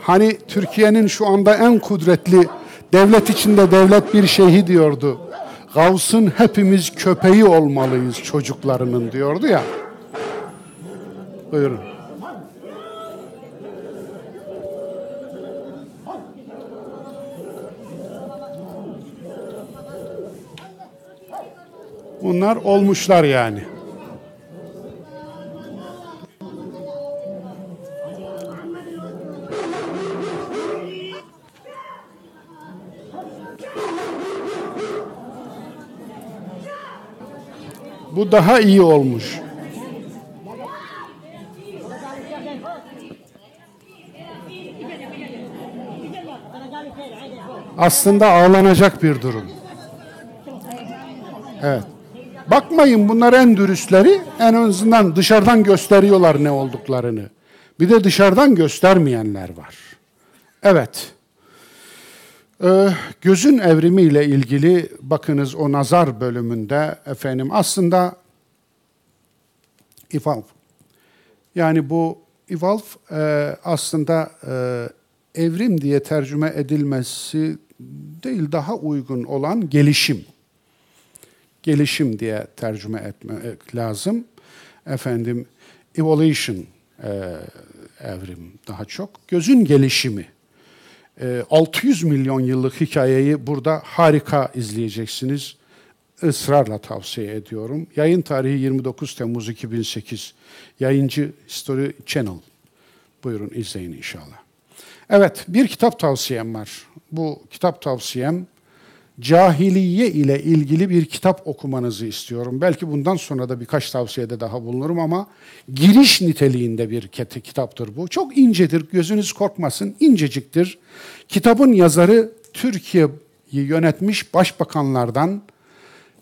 Hani Türkiye'nin şu anda en kudretli devlet içinde devlet bir şeyhi diyordu. Gavs'ın hepimiz köpeği olmalıyız çocuklarının diyordu ya. Buyurun. Bunlar olmuşlar yani. Bu daha iyi olmuş. Aslında ağlanacak bir durum. Evet. Bakmayın bunlar en dürüstleri en azından dışarıdan gösteriyorlar ne olduklarını. Bir de dışarıdan göstermeyenler var. Evet. Ee, gözün evrimiyle ilgili bakınız o nazar bölümünde efendim aslında evolve. Yani bu evolve e, aslında e, evrim diye tercüme edilmesi değil daha uygun olan gelişim. Gelişim diye tercüme etmek lazım. Efendim evolution e, evrim daha çok. Gözün gelişimi. 600 milyon yıllık hikayeyi burada harika izleyeceksiniz. Israrla tavsiye ediyorum. Yayın tarihi 29 Temmuz 2008. Yayıncı History Channel. Buyurun izleyin inşallah. Evet, bir kitap tavsiyem var. Bu kitap tavsiyem cahiliye ile ilgili bir kitap okumanızı istiyorum. Belki bundan sonra da birkaç tavsiyede daha bulunurum ama giriş niteliğinde bir kitaptır bu. Çok incedir, gözünüz korkmasın, inceciktir. Kitabın yazarı Türkiye'yi yönetmiş başbakanlardan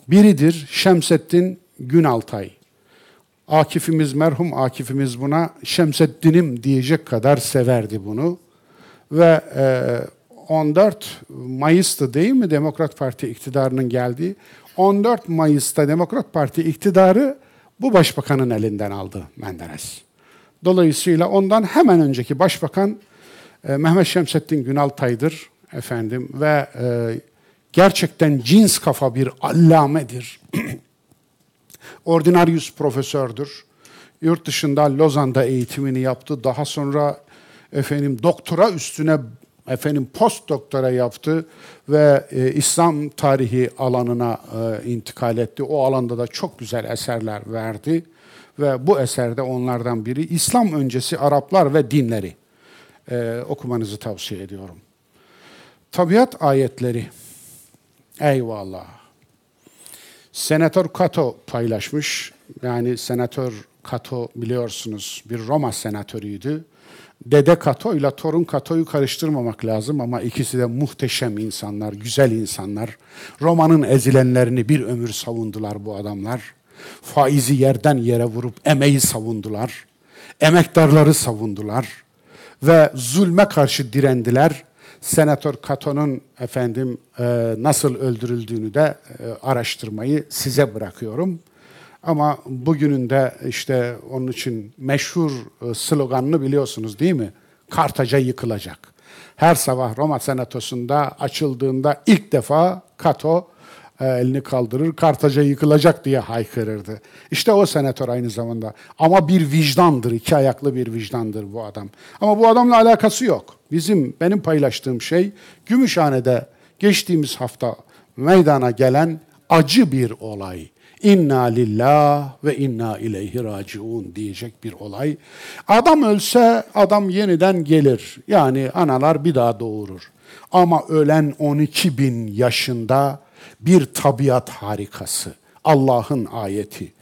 biridir Şemsettin Günaltay. Akifimiz, merhum Akifimiz buna Şemseddin'im diyecek kadar severdi bunu. Ve e, 14 Mayıs'ta değil mi Demokrat Parti iktidarının geldiği? 14 Mayıs'ta Demokrat Parti iktidarı bu başbakanın elinden aldı Menderes. Dolayısıyla ondan hemen önceki başbakan e, Mehmet Şemsettin Günaltay'dır efendim ve e, gerçekten cins kafa bir allamedir. Ordinarius profesördür. Yurt dışında Lozan'da eğitimini yaptı. Daha sonra efendim doktora üstüne efendim post doktora yaptı ve e, İslam tarihi alanına e, intikal etti. O alanda da çok güzel eserler verdi ve bu eserde onlardan biri İslam öncesi Araplar ve dinleri e, okumanızı tavsiye ediyorum. Tabiat ayetleri. Eyvallah. Senatör Cato paylaşmış. Yani Senatör Cato biliyorsunuz bir Roma senatörüydü. Dede Kato ile torun Kato'yu karıştırmamak lazım ama ikisi de muhteşem insanlar, güzel insanlar. Roma'nın ezilenlerini bir ömür savundular bu adamlar. Faizi yerden yere vurup emeği savundular. Emektarları savundular ve zulme karşı direndiler. Senatör Kato'nun efendim e, nasıl öldürüldüğünü de e, araştırmayı size bırakıyorum. Ama bugünün de işte onun için meşhur e, sloganını biliyorsunuz değil mi? Kartaca yıkılacak. Her sabah Roma Senatosu'nda açıldığında ilk defa Kato e, elini kaldırır, Kartaca yıkılacak diye haykırırdı. İşte o senatör aynı zamanda. Ama bir vicdandır, iki ayaklı bir vicdandır bu adam. Ama bu adamla alakası yok. Bizim, benim paylaştığım şey Gümüşhane'de geçtiğimiz hafta meydana gelen acı bir olay. İnna lillah ve inna ileyhi raciun diyecek bir olay. Adam ölse adam yeniden gelir. Yani analar bir daha doğurur. Ama ölen 12 bin yaşında bir tabiat harikası. Allah'ın ayeti.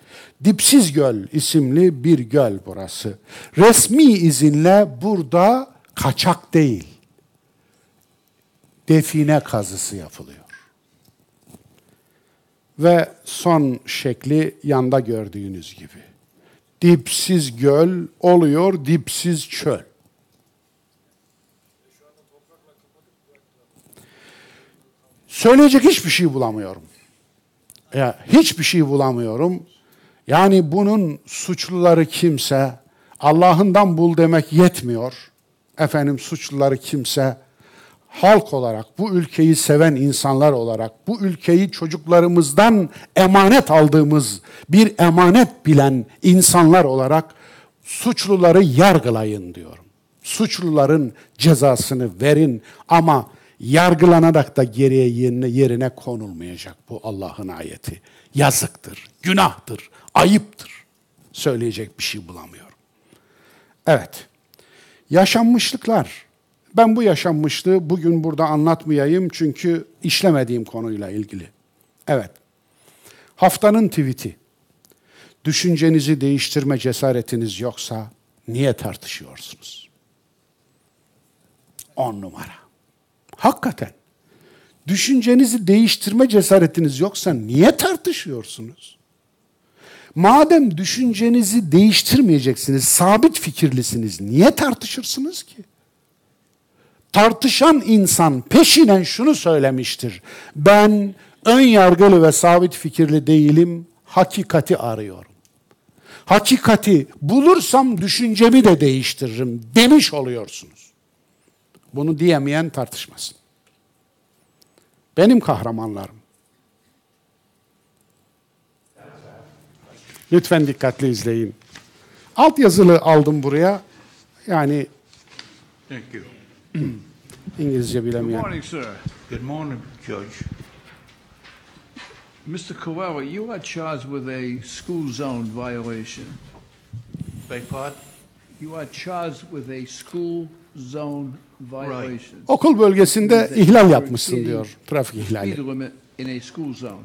Dipsiz Göl isimli bir göl burası. Resmi izinle burada kaçak değil. Define kazısı yapılıyor. Ve son şekli yanda gördüğünüz gibi. Dipsiz göl oluyor dipsiz çöl. Söyleyecek hiçbir şey bulamıyorum. Ya, hiçbir şey bulamıyorum. Yani bunun suçluları kimse, Allah'ından bul demek yetmiyor. Efendim suçluları kimse, halk olarak, bu ülkeyi seven insanlar olarak, bu ülkeyi çocuklarımızdan emanet aldığımız bir emanet bilen insanlar olarak suçluları yargılayın diyorum. Suçluların cezasını verin ama yargılanarak da geriye yerine, yerine konulmayacak bu Allah'ın ayeti. Yazıktır, günahtır, ayıptır. Söyleyecek bir şey bulamıyorum. Evet, yaşanmışlıklar. Ben bu yaşanmışlığı bugün burada anlatmayayım çünkü işlemediğim konuyla ilgili. Evet, haftanın tweet'i. Düşüncenizi değiştirme cesaretiniz yoksa niye tartışıyorsunuz? On numara. Hakikaten. Düşüncenizi değiştirme cesaretiniz yoksa niye tartışıyorsunuz? Madem düşüncenizi değiştirmeyeceksiniz, sabit fikirlisiniz, niye tartışırsınız ki? Tartışan insan peşinen şunu söylemiştir. Ben ön yargılı ve sabit fikirli değilim, hakikati arıyorum. Hakikati bulursam düşüncemi de değiştiririm demiş oluyorsunuz. Bunu diyemeyen tartışmasın. Benim kahramanlarım. Lütfen dikkatli izleyin. Alt yazılı aldım buraya. Yani Thank you. İngilizce Good bilemeyen. morning, sir. Good morning, Judge. Mr. Coelho, you are charged with a school zone violation. Beg pardon? You are charged with a school zone violation. Okul bölgesinde ihlal yapmışsın diyor. Trafik ihlali. Speed limit in a school zone.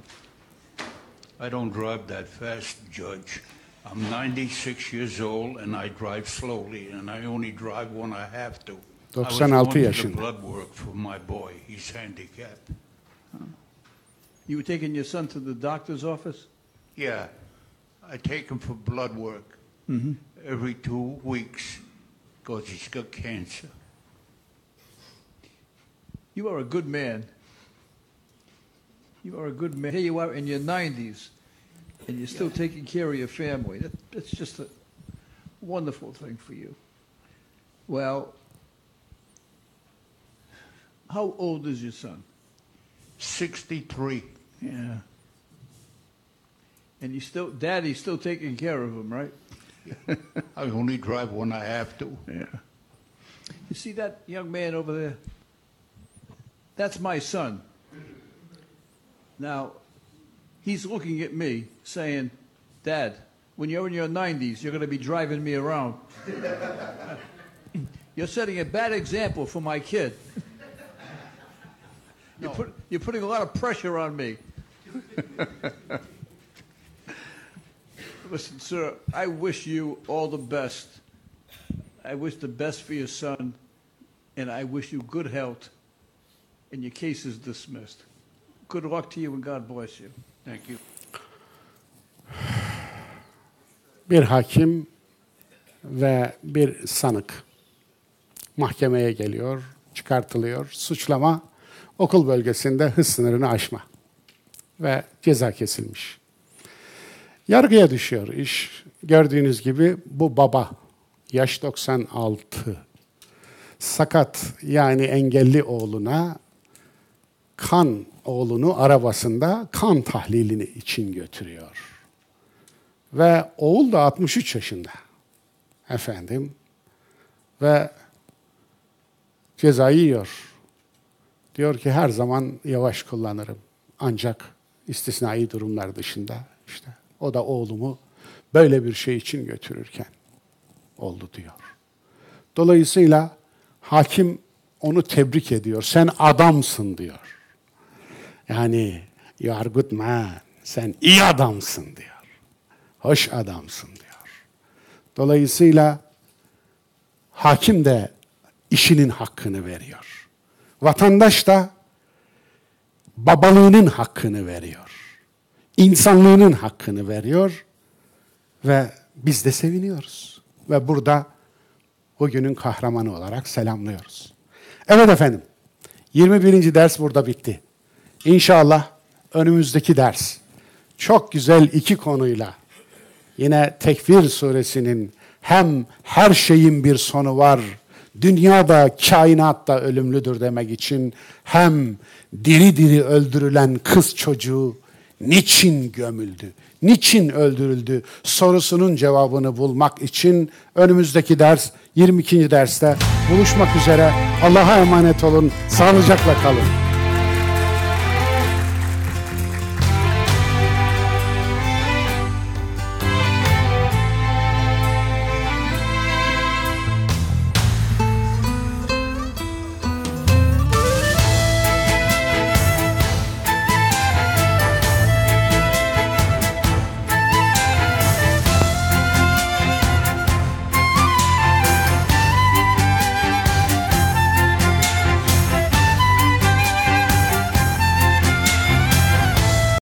I don't drive that fast, Judge. I'm 96 years old and I drive slowly and I only drive when I have to. I was 96 going to the yaşında. blood work for my boy. He's handicapped. You were taking your son to the doctor's office? Yeah, I take him for blood work mm-hmm. every two weeks because he's got cancer. You are a good man. You are a good man. Here you are in your 90s, and you're still taking care of your family. That, that's just a wonderful thing for you. Well, how old is your son? 63. Yeah. And you still, Daddy's still taking care of him, right? I only drive when I have to. Yeah. You see that young man over there? That's my son. Now, he's looking at me saying, Dad, when you're in your 90s, you're going to be driving me around. you're setting a bad example for my kid. You're, put, you're putting a lot of pressure on me. Listen, sir, I wish you all the best. I wish the best for your son, and I wish you good health. And your case is dismissed. Good luck to you, and God bless you. Thank you. Bir hakim ve bir sanık mahkemeye geliyor, çıkartılıyor. Suçlama okul bölgesinde hız sınırını aşma ve ceza kesilmiş. Yargıya düşüyor iş. Gördüğünüz gibi bu baba yaş 96 sakat yani engelli oğluna kan oğlunu arabasında kan tahlilini için götürüyor. Ve oğul da 63 yaşında. Efendim. Ve cezayı yiyor. Diyor ki her zaman yavaş kullanırım. Ancak istisnai durumlar dışında işte o da oğlumu böyle bir şey için götürürken oldu diyor. Dolayısıyla hakim onu tebrik ediyor. Sen adamsın diyor. Yani you. Sen iyi adamsın diyor. Hoş adamsın diyor. Dolayısıyla hakim de işinin hakkını veriyor. Vatandaş da babalığının hakkını veriyor. İnsanlığının hakkını veriyor ve biz de seviniyoruz. Ve burada o günün kahramanı olarak selamlıyoruz. Evet efendim, 21. ders burada bitti. İnşallah önümüzdeki ders çok güzel iki konuyla yine Tekvir suresinin hem her şeyin bir sonu var, dünyada, kainatta ölümlüdür demek için hem diri diri öldürülen kız çocuğu niçin gömüldü, niçin öldürüldü sorusunun cevabını bulmak için önümüzdeki ders 22. derste buluşmak üzere. Allah'a emanet olun, sağlıcakla kalın.